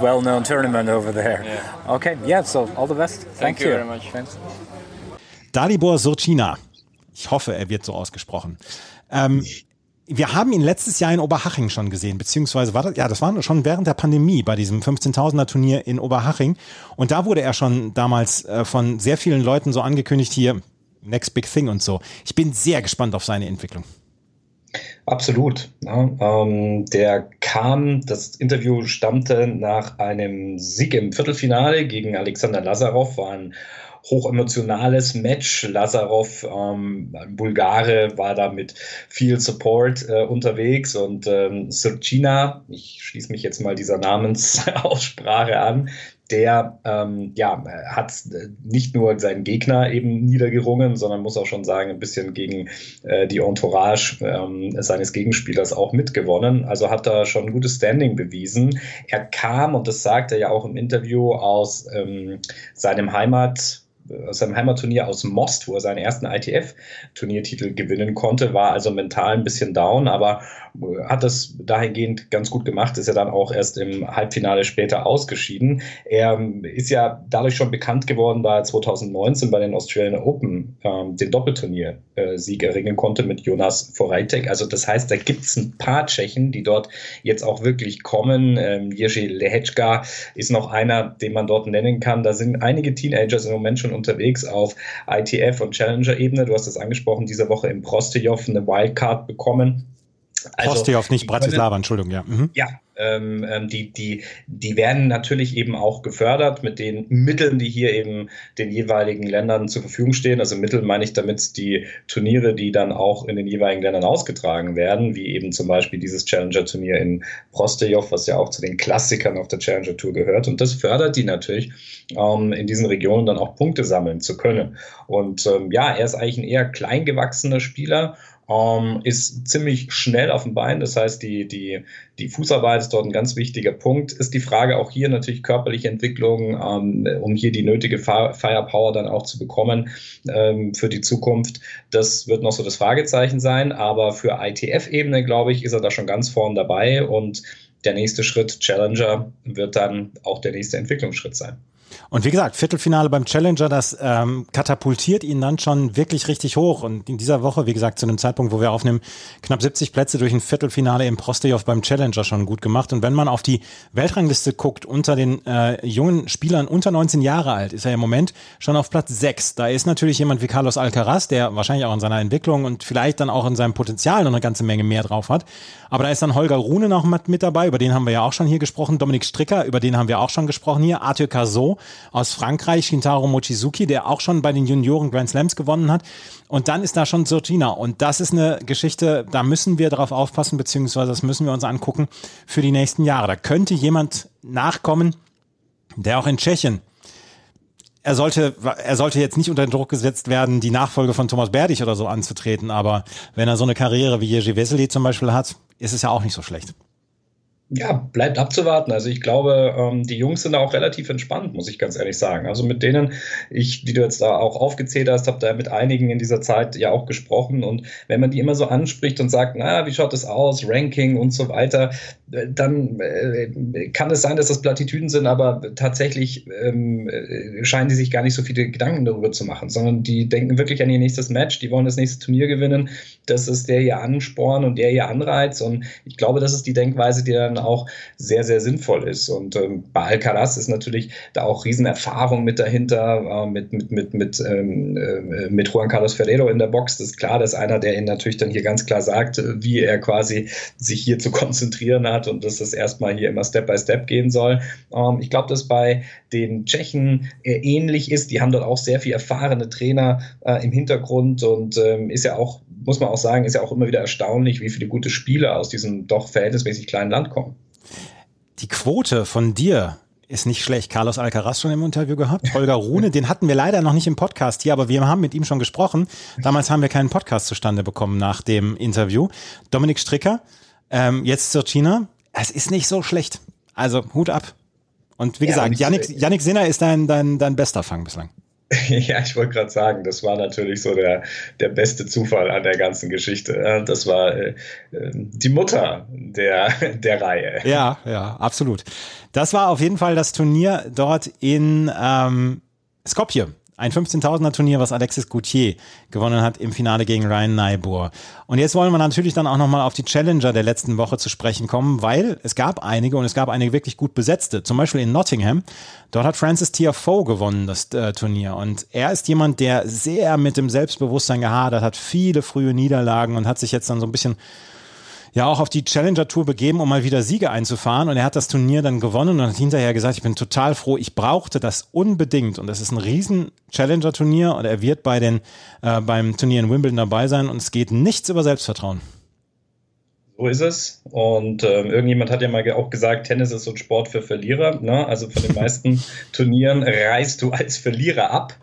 well-known tournament over there. Yeah. Okay. Yeah. So all the best. Thank, Thank you. you very much. Thanks. Dalibor Surcina. Ich hoffe, er wird so ausgesprochen. Ähm, wir haben ihn letztes Jahr in Oberhaching schon gesehen, beziehungsweise war das, ja, das war schon während der Pandemie bei diesem 15.000er Turnier in Oberhaching. Und da wurde er schon damals äh, von sehr vielen Leuten so angekündigt hier, next big thing und so. Ich bin sehr gespannt auf seine Entwicklung. Absolut. Ja, ähm, der kam, das Interview stammte nach einem Sieg im Viertelfinale gegen Alexander Lazarov, war ein hochemotionales Match. Lazarov, ähm, Bulgare, war da mit viel Support äh, unterwegs und ähm, Sircina, ich schließe mich jetzt mal dieser Namensaussprache an, der ähm, ja, hat nicht nur seinen Gegner eben niedergerungen, sondern muss auch schon sagen, ein bisschen gegen äh, die Entourage ähm, seines Gegenspielers auch mitgewonnen. Also hat er schon ein gutes Standing bewiesen. Er kam, und das sagt er ja auch im Interview, aus ähm, seinem Heimat aus seinem Heimatturnier aus Most, wo er seinen ersten ITF-Turniertitel gewinnen konnte, war also mental ein bisschen down, aber hat das dahingehend ganz gut gemacht, ist ja dann auch erst im Halbfinale später ausgeschieden. Er ist ja dadurch schon bekannt geworden, da er 2019 bei den Australian Open ähm, den Doppelturnier-Sieg erringen konnte mit Jonas Vorreitek. Also das heißt, da gibt es ein paar Tschechen, die dort jetzt auch wirklich kommen. Ähm, Jerzy Lehečka ist noch einer, den man dort nennen kann. Da sind einige Teenagers im Moment schon unterwegs auf ITF und Challenger-Ebene. Du hast es angesprochen, diese Woche im Prostejov eine Wildcard bekommen. Also, Prostejov, nicht Bratislava, Entschuldigung, ja. Mhm. Ja, ähm, ähm, die, die, die werden natürlich eben auch gefördert mit den Mitteln, die hier eben den jeweiligen Ländern zur Verfügung stehen. Also Mittel meine ich damit die Turniere, die dann auch in den jeweiligen Ländern ausgetragen werden, wie eben zum Beispiel dieses Challenger-Turnier in Prostejov, was ja auch zu den Klassikern auf der Challenger-Tour gehört. Und das fördert die natürlich, ähm, in diesen Regionen dann auch Punkte sammeln zu können. Und ähm, ja, er ist eigentlich ein eher kleingewachsener Spieler ähm, ist ziemlich schnell auf dem Bein. Das heißt, die, die, die Fußarbeit ist dort ein ganz wichtiger Punkt. Ist die Frage auch hier natürlich körperliche Entwicklung, ähm, um hier die nötige Firepower dann auch zu bekommen ähm, für die Zukunft. Das wird noch so das Fragezeichen sein. Aber für ITF-Ebene, glaube ich, ist er da schon ganz vorn dabei und der nächste Schritt, Challenger, wird dann auch der nächste Entwicklungsschritt sein. Und wie gesagt, Viertelfinale beim Challenger, das ähm, katapultiert ihn dann schon wirklich richtig hoch. Und in dieser Woche, wie gesagt, zu einem Zeitpunkt, wo wir aufnehmen, knapp 70 Plätze durch ein Viertelfinale im Prostejov beim Challenger schon gut gemacht. Und wenn man auf die Weltrangliste guckt, unter den äh, jungen Spielern unter 19 Jahre alt, ist er im Moment schon auf Platz 6. Da ist natürlich jemand wie Carlos Alcaraz, der wahrscheinlich auch in seiner Entwicklung und vielleicht dann auch in seinem Potenzial noch eine ganze Menge mehr drauf hat. Aber da ist dann Holger Rune noch mit dabei, über den haben wir ja auch schon hier gesprochen. Dominik Stricker, über den haben wir auch schon gesprochen hier. Arthur Cazot aus Frankreich, Shintaro Mochizuki, der auch schon bei den Junioren Grand Slams gewonnen hat. Und dann ist da schon Surgina. Und das ist eine Geschichte, da müssen wir darauf aufpassen, beziehungsweise das müssen wir uns angucken für die nächsten Jahre. Da könnte jemand nachkommen, der auch in Tschechien er sollte, er sollte jetzt nicht unter den Druck gesetzt werden, die Nachfolge von Thomas Berdich oder so anzutreten, aber wenn er so eine Karriere wie Jerzy Wessely zum Beispiel hat, ist es ja auch nicht so schlecht. Ja, bleibt abzuwarten. Also ich glaube, ähm, die Jungs sind auch relativ entspannt, muss ich ganz ehrlich sagen. Also mit denen, ich, die du jetzt da auch aufgezählt hast, habe da mit einigen in dieser Zeit ja auch gesprochen. Und wenn man die immer so anspricht und sagt, na, wie schaut es aus, Ranking und so weiter, äh, dann äh, kann es sein, dass das Plattitüden sind, aber tatsächlich ähm, äh, scheinen die sich gar nicht so viele Gedanken darüber zu machen, sondern die denken wirklich an ihr nächstes Match, die wollen das nächste Turnier gewinnen. Das ist der ihr Ansporn und der ihr Anreiz. Und ich glaube, das ist die Denkweise, die dann auch sehr, sehr sinnvoll ist. Und ähm, bei Alcaraz ist natürlich da auch Riesenerfahrung mit dahinter, äh, mit, mit, mit, mit, ähm, äh, mit Juan Carlos Ferrero in der Box. Das ist klar, dass einer, der ihn natürlich dann hier ganz klar sagt, wie er quasi sich hier zu konzentrieren hat und dass das erstmal hier immer Step by Step gehen soll. Ähm, ich glaube, dass bei den Tschechen äh, ähnlich ist. Die haben dort auch sehr viel erfahrene Trainer äh, im Hintergrund und ähm, ist ja auch muss man auch sagen, ist ja auch immer wieder erstaunlich, wie viele gute Spieler aus diesem doch verhältnismäßig kleinen Land kommen. Die Quote von dir ist nicht schlecht. Carlos Alcaraz schon im Interview gehabt. Holger Rune, den hatten wir leider noch nicht im Podcast hier, aber wir haben mit ihm schon gesprochen. Damals haben wir keinen Podcast zustande bekommen nach dem Interview. Dominik Stricker, ähm, jetzt zur China. Es ist nicht so schlecht. Also Hut ab. Und wie ja, gesagt, Yannick, Yannick Sinner ist dein, dein, dein bester Fang bislang. Ja, ich wollte gerade sagen, das war natürlich so der, der beste Zufall an der ganzen Geschichte. Das war äh, die Mutter der, der Reihe. Ja, ja, absolut. Das war auf jeden Fall das Turnier dort in ähm, Skopje ein 15.000er Turnier, was Alexis Goutier gewonnen hat im Finale gegen Ryan Naibur. Und jetzt wollen wir natürlich dann auch nochmal auf die Challenger der letzten Woche zu sprechen kommen, weil es gab einige und es gab einige wirklich gut besetzte. Zum Beispiel in Nottingham. Dort hat Francis Tiafoe gewonnen, das äh, Turnier. Und er ist jemand, der sehr mit dem Selbstbewusstsein gehadert hat, viele frühe Niederlagen und hat sich jetzt dann so ein bisschen ja auch auf die Challenger Tour begeben, um mal wieder Siege einzufahren. Und er hat das Turnier dann gewonnen und hat hinterher gesagt, ich bin total froh, ich brauchte das unbedingt. Und das ist ein riesen Challenger Turnier und er wird bei den, äh, beim Turnier in Wimbledon dabei sein und es geht nichts über Selbstvertrauen. So ist es. Und ähm, irgendjemand hat ja mal auch gesagt, Tennis ist so ein Sport für Verlierer. Ne? Also von den meisten Turnieren reist du als Verlierer ab.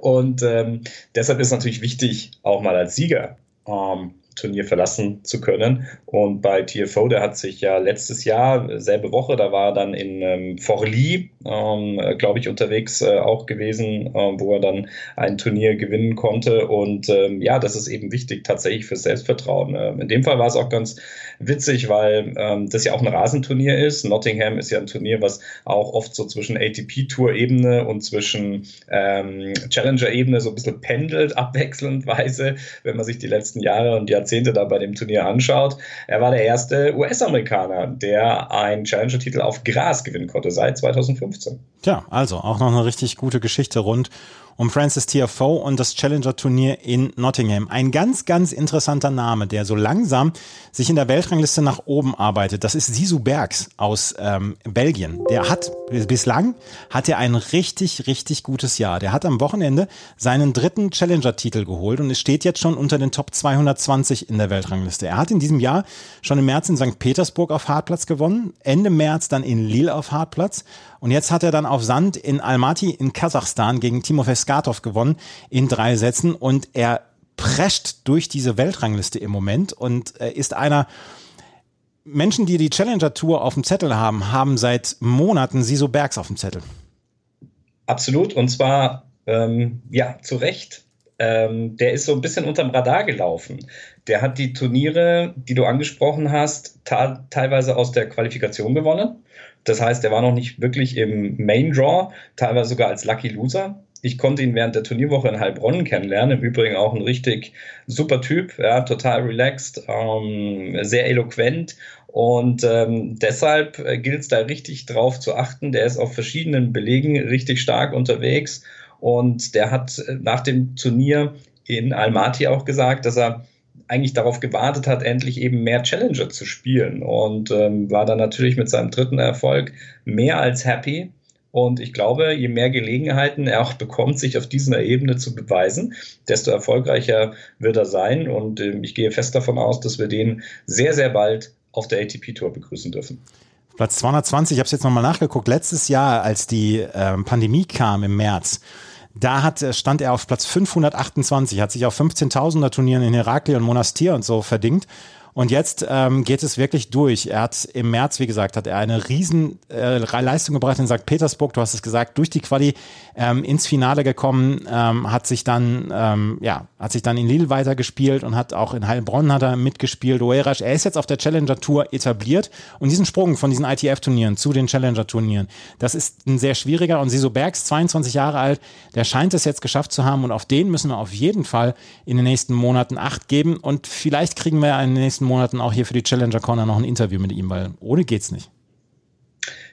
Und ähm, deshalb ist natürlich wichtig, auch mal als Sieger ähm, Turnier verlassen zu können. Und bei TFO, der hat sich ja letztes Jahr, selbe Woche, da war er dann in ähm, Forli, ähm, glaube ich, unterwegs äh, auch gewesen, äh, wo er dann ein Turnier gewinnen konnte. Und ähm, ja, das ist eben wichtig tatsächlich fürs Selbstvertrauen. Ähm, in dem Fall war es auch ganz witzig, weil ähm, das ja auch ein Rasenturnier ist. Nottingham ist ja ein Turnier, was auch oft so zwischen ATP-Tour-Ebene und zwischen ähm, Challenger-Ebene so ein bisschen pendelt, abwechselndweise, wenn man sich die letzten Jahre und Jahrzehnte Jahrzehnte da bei dem Turnier anschaut. Er war der erste US-Amerikaner, der einen Challenger-Titel auf Gras gewinnen konnte seit 2015. Tja, also auch noch eine richtig gute Geschichte rund um Francis Tiafoe und das Challenger-Turnier in Nottingham. Ein ganz, ganz interessanter Name, der so langsam sich in der Weltrangliste nach oben arbeitet. Das ist Sisu Bergs aus ähm, Belgien. Der hat bislang hat er ein richtig, richtig gutes Jahr. Der hat am Wochenende seinen dritten Challenger-Titel geholt und es steht jetzt schon unter den Top 220 in der Weltrangliste. Er hat in diesem Jahr schon im März in St. Petersburg auf Hartplatz gewonnen, Ende März dann in Lille auf Hartplatz und jetzt hat er dann auf Sand in Almaty in Kasachstan gegen Timofey Skatov gewonnen in drei Sätzen und er prescht durch diese Weltrangliste im Moment und ist einer, Menschen, die die Challenger Tour auf dem Zettel haben, haben seit Monaten Siso Bergs auf dem Zettel. Absolut. Und zwar, ähm, ja, zu Recht. Ähm, der ist so ein bisschen unterm Radar gelaufen. Der hat die Turniere, die du angesprochen hast, teilweise aus der Qualifikation gewonnen. Das heißt, er war noch nicht wirklich im Main Draw, teilweise sogar als Lucky Loser. Ich konnte ihn während der Turnierwoche in Heilbronn kennenlernen. Im Übrigen auch ein richtig super Typ, ja, total relaxed, ähm, sehr eloquent. Und ähm, deshalb äh, gilt es da richtig drauf zu achten. Der ist auf verschiedenen Belegen richtig stark unterwegs. Und der hat äh, nach dem Turnier in Almaty auch gesagt, dass er eigentlich darauf gewartet hat, endlich eben mehr Challenger zu spielen und ähm, war dann natürlich mit seinem dritten Erfolg mehr als happy. Und ich glaube, je mehr Gelegenheiten er auch bekommt, sich auf dieser Ebene zu beweisen, desto erfolgreicher wird er sein. Und ähm, ich gehe fest davon aus, dass wir den sehr, sehr bald auf der ATP-Tour begrüßen dürfen. Platz 220, ich habe es jetzt nochmal nachgeguckt, letztes Jahr, als die ähm, Pandemie kam im März, da hat, äh, stand er auf Platz 528, hat sich auf 15.000er Turnieren in Herakli und Monastir und so verdingt Und jetzt ähm, geht es wirklich durch. Er hat im März, wie gesagt, hat er eine riesen äh, Leistung gebracht in St. Petersburg. Du hast es gesagt, durch die Quali ähm, ins Finale gekommen, ähm, hat sich dann, ähm, ja, hat sich dann in Lille weitergespielt und hat auch in Heilbronn hat er mitgespielt. Oerasch, er ist jetzt auf der Challenger Tour etabliert und diesen Sprung von diesen ITF-Turnieren zu den Challenger-Turnieren, das ist ein sehr schwieriger und Siso Bergs, 22 Jahre alt, der scheint es jetzt geschafft zu haben und auf den müssen wir auf jeden Fall in den nächsten Monaten Acht geben und vielleicht kriegen wir in den nächsten Monaten auch hier für die Challenger Corner noch ein Interview mit ihm, weil ohne geht's nicht.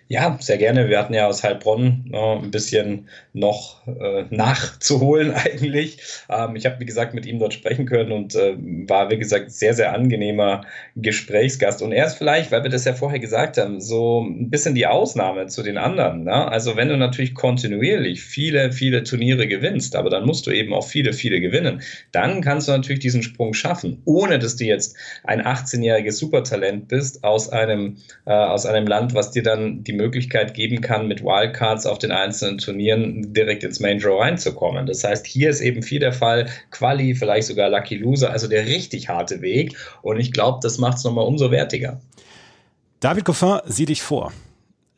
Ja, sehr gerne. Wir hatten ja aus Heilbronn äh, ein bisschen noch äh, nachzuholen eigentlich. Ähm, ich habe, wie gesagt, mit ihm dort sprechen können und äh, war, wie gesagt, sehr, sehr angenehmer Gesprächsgast. Und er ist vielleicht, weil wir das ja vorher gesagt haben, so ein bisschen die Ausnahme zu den anderen. Ne? Also wenn du natürlich kontinuierlich viele, viele Turniere gewinnst, aber dann musst du eben auch viele, viele gewinnen, dann kannst du natürlich diesen Sprung schaffen, ohne dass du jetzt ein 18-jähriges Supertalent bist aus einem, äh, aus einem Land, was dir dann die Möglichkeit geben kann, mit Wildcards auf den einzelnen Turnieren direkt ins Main Draw reinzukommen. Das heißt, hier ist eben viel der Fall, Quali, vielleicht sogar Lucky Loser, also der richtig harte Weg. Und ich glaube, das macht es nochmal umso wertiger. David Goffin, sieh dich vor.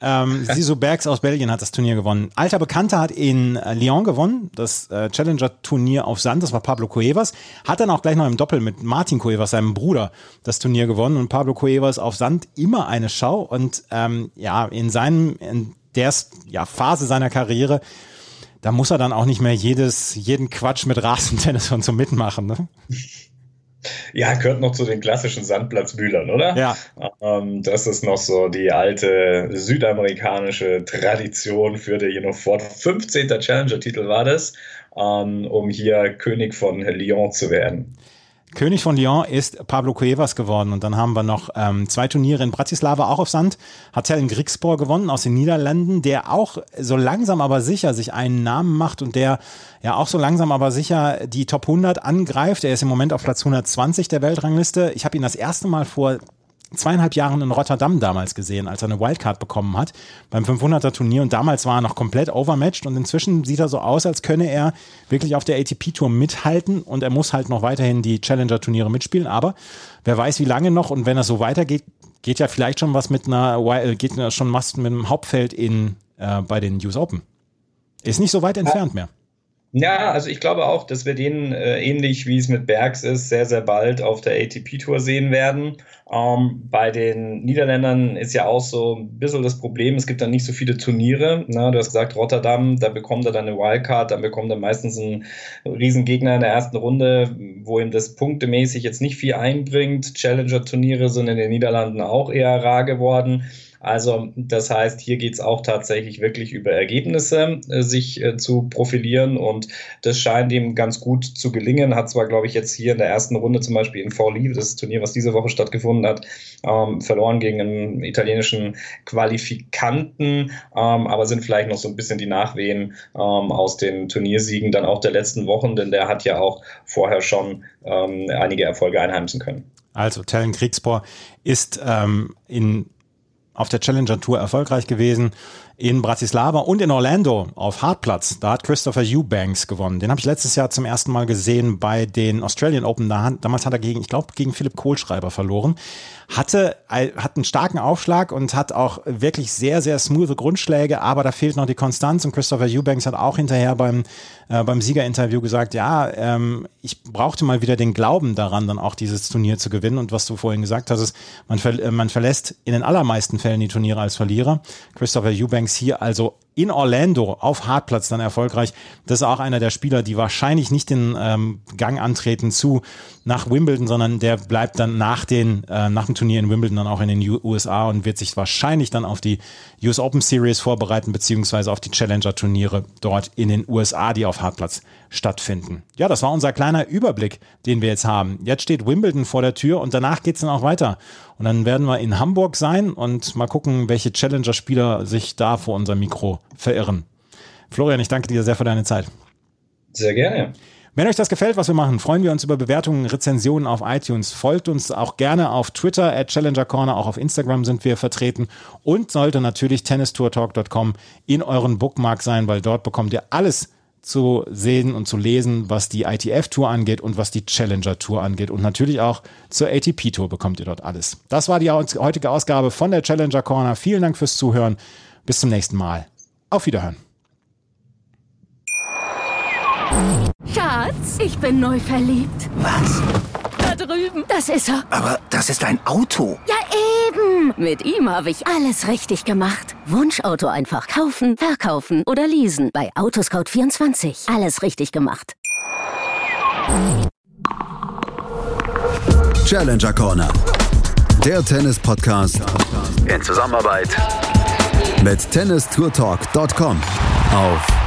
Ähm, Sisu Bergs aus Belgien hat das Turnier gewonnen. Alter Bekannter hat in äh, Lyon gewonnen, das äh, Challenger-Turnier auf Sand, das war Pablo Cuevas. Hat dann auch gleich noch im Doppel mit Martin Cuevas, seinem Bruder, das Turnier gewonnen. Und Pablo Cuevas auf Sand immer eine Schau. Und ähm, ja, in seinem, in der ja, Phase seiner Karriere, da muss er dann auch nicht mehr jedes, jeden Quatsch mit Rasentennis und so mitmachen. Ne? Ja, gehört noch zu den klassischen Sandplatzbühlern, oder? Ja. Ähm, das ist noch so die alte südamerikanische Tradition, führte hier noch fort. 15. Challenger-Titel war das, ähm, um hier König von Lyon zu werden. König von Lyon ist Pablo Cuevas geworden. Und dann haben wir noch ähm, zwei Turniere in Bratislava, auch auf Sand. Hat Helen Grigspor gewonnen aus den Niederlanden, der auch so langsam aber sicher sich einen Namen macht und der ja auch so langsam aber sicher die Top 100 angreift. Er ist im Moment auf Platz 120 der Weltrangliste. Ich habe ihn das erste Mal vor zweieinhalb Jahren in Rotterdam damals gesehen, als er eine Wildcard bekommen hat beim 500er Turnier. Und damals war er noch komplett overmatched. Und inzwischen sieht er so aus, als könne er wirklich auf der ATP Tour mithalten. Und er muss halt noch weiterhin die Challenger Turniere mitspielen, aber wer weiß wie lange noch. Und wenn es so weitergeht, geht ja vielleicht schon was mit einer äh, geht schon was mit einem Hauptfeld in äh, bei den US Open. Ist nicht so weit entfernt mehr. Ja, also ich glaube auch, dass wir den äh, ähnlich wie es mit Bergs ist, sehr, sehr bald auf der ATP-Tour sehen werden. Ähm, bei den Niederländern ist ja auch so ein bisschen das Problem, es gibt dann nicht so viele Turniere. Na, du hast gesagt, Rotterdam, da bekommt er dann eine Wildcard, dann bekommt er meistens einen Riesengegner in der ersten Runde, wo ihm das punktemäßig jetzt nicht viel einbringt. Challenger-Turniere sind in den Niederlanden auch eher rar geworden. Also das heißt, hier geht es auch tatsächlich wirklich über Ergebnisse, äh, sich äh, zu profilieren und das scheint ihm ganz gut zu gelingen. Hat zwar, glaube ich, jetzt hier in der ersten Runde zum Beispiel in Forli, das Turnier, was diese Woche stattgefunden hat, ähm, verloren gegen einen italienischen Qualifikanten, ähm, aber sind vielleicht noch so ein bisschen die Nachwehen ähm, aus den Turniersiegen dann auch der letzten Wochen, denn der hat ja auch vorher schon einige Erfolge einheimsen können. Also Tellen Kriegspor ist in auf der Challenger Tour erfolgreich gewesen in Bratislava und in Orlando auf Hartplatz. Da hat Christopher Eubanks gewonnen. Den habe ich letztes Jahr zum ersten Mal gesehen bei den Australian Open. Da, damals hat er gegen, ich glaube, gegen Philipp Kohlschreiber verloren hatte, hat einen starken Aufschlag und hat auch wirklich sehr, sehr smooth Grundschläge, aber da fehlt noch die Konstanz und Christopher Eubanks hat auch hinterher beim, äh, beim Siegerinterview gesagt, ja, ähm, ich brauchte mal wieder den Glauben daran, dann auch dieses Turnier zu gewinnen und was du vorhin gesagt hast, ist, man, ver äh, man verlässt in den allermeisten Fällen die Turniere als Verlierer. Christopher Eubanks hier also in Orlando auf Hartplatz dann erfolgreich. Das ist auch einer der Spieler, die wahrscheinlich nicht den ähm, Gang antreten zu nach Wimbledon, sondern der bleibt dann nach, den, äh, nach dem Turnier in Wimbledon dann auch in den USA und wird sich wahrscheinlich dann auf die US Open Series vorbereiten, beziehungsweise auf die Challenger-Turniere dort in den USA, die auf Hartplatz stattfinden. Ja, das war unser kleiner Überblick, den wir jetzt haben. Jetzt steht Wimbledon vor der Tür und danach geht es dann auch weiter. Und dann werden wir in Hamburg sein und mal gucken, welche Challenger-Spieler sich da vor unserem Mikro verirren. Florian, ich danke dir sehr für deine Zeit. Sehr gerne. Wenn euch das gefällt, was wir machen, freuen wir uns über Bewertungen, Rezensionen auf iTunes. Folgt uns auch gerne auf Twitter at Challenger Corner, auch auf Instagram sind wir vertreten und sollte natürlich tennistourtalk.com in euren Bookmark sein, weil dort bekommt ihr alles zu sehen und zu lesen, was die ITF-Tour angeht und was die Challenger-Tour angeht. Und natürlich auch zur ATP-Tour bekommt ihr dort alles. Das war die heutige Ausgabe von der Challenger Corner. Vielen Dank fürs Zuhören. Bis zum nächsten Mal. Auf Wiederhören. Schatz, ich bin neu verliebt. Was? Da drüben. Das ist er. Aber das ist ein Auto. Ja, eben. Mit ihm habe ich alles richtig gemacht. Wunschauto einfach kaufen, verkaufen oder leasen. Bei Autoscout24. Alles richtig gemacht. Challenger Corner. Der Tennis-Podcast in Zusammenarbeit mit tennistourtalk.com auf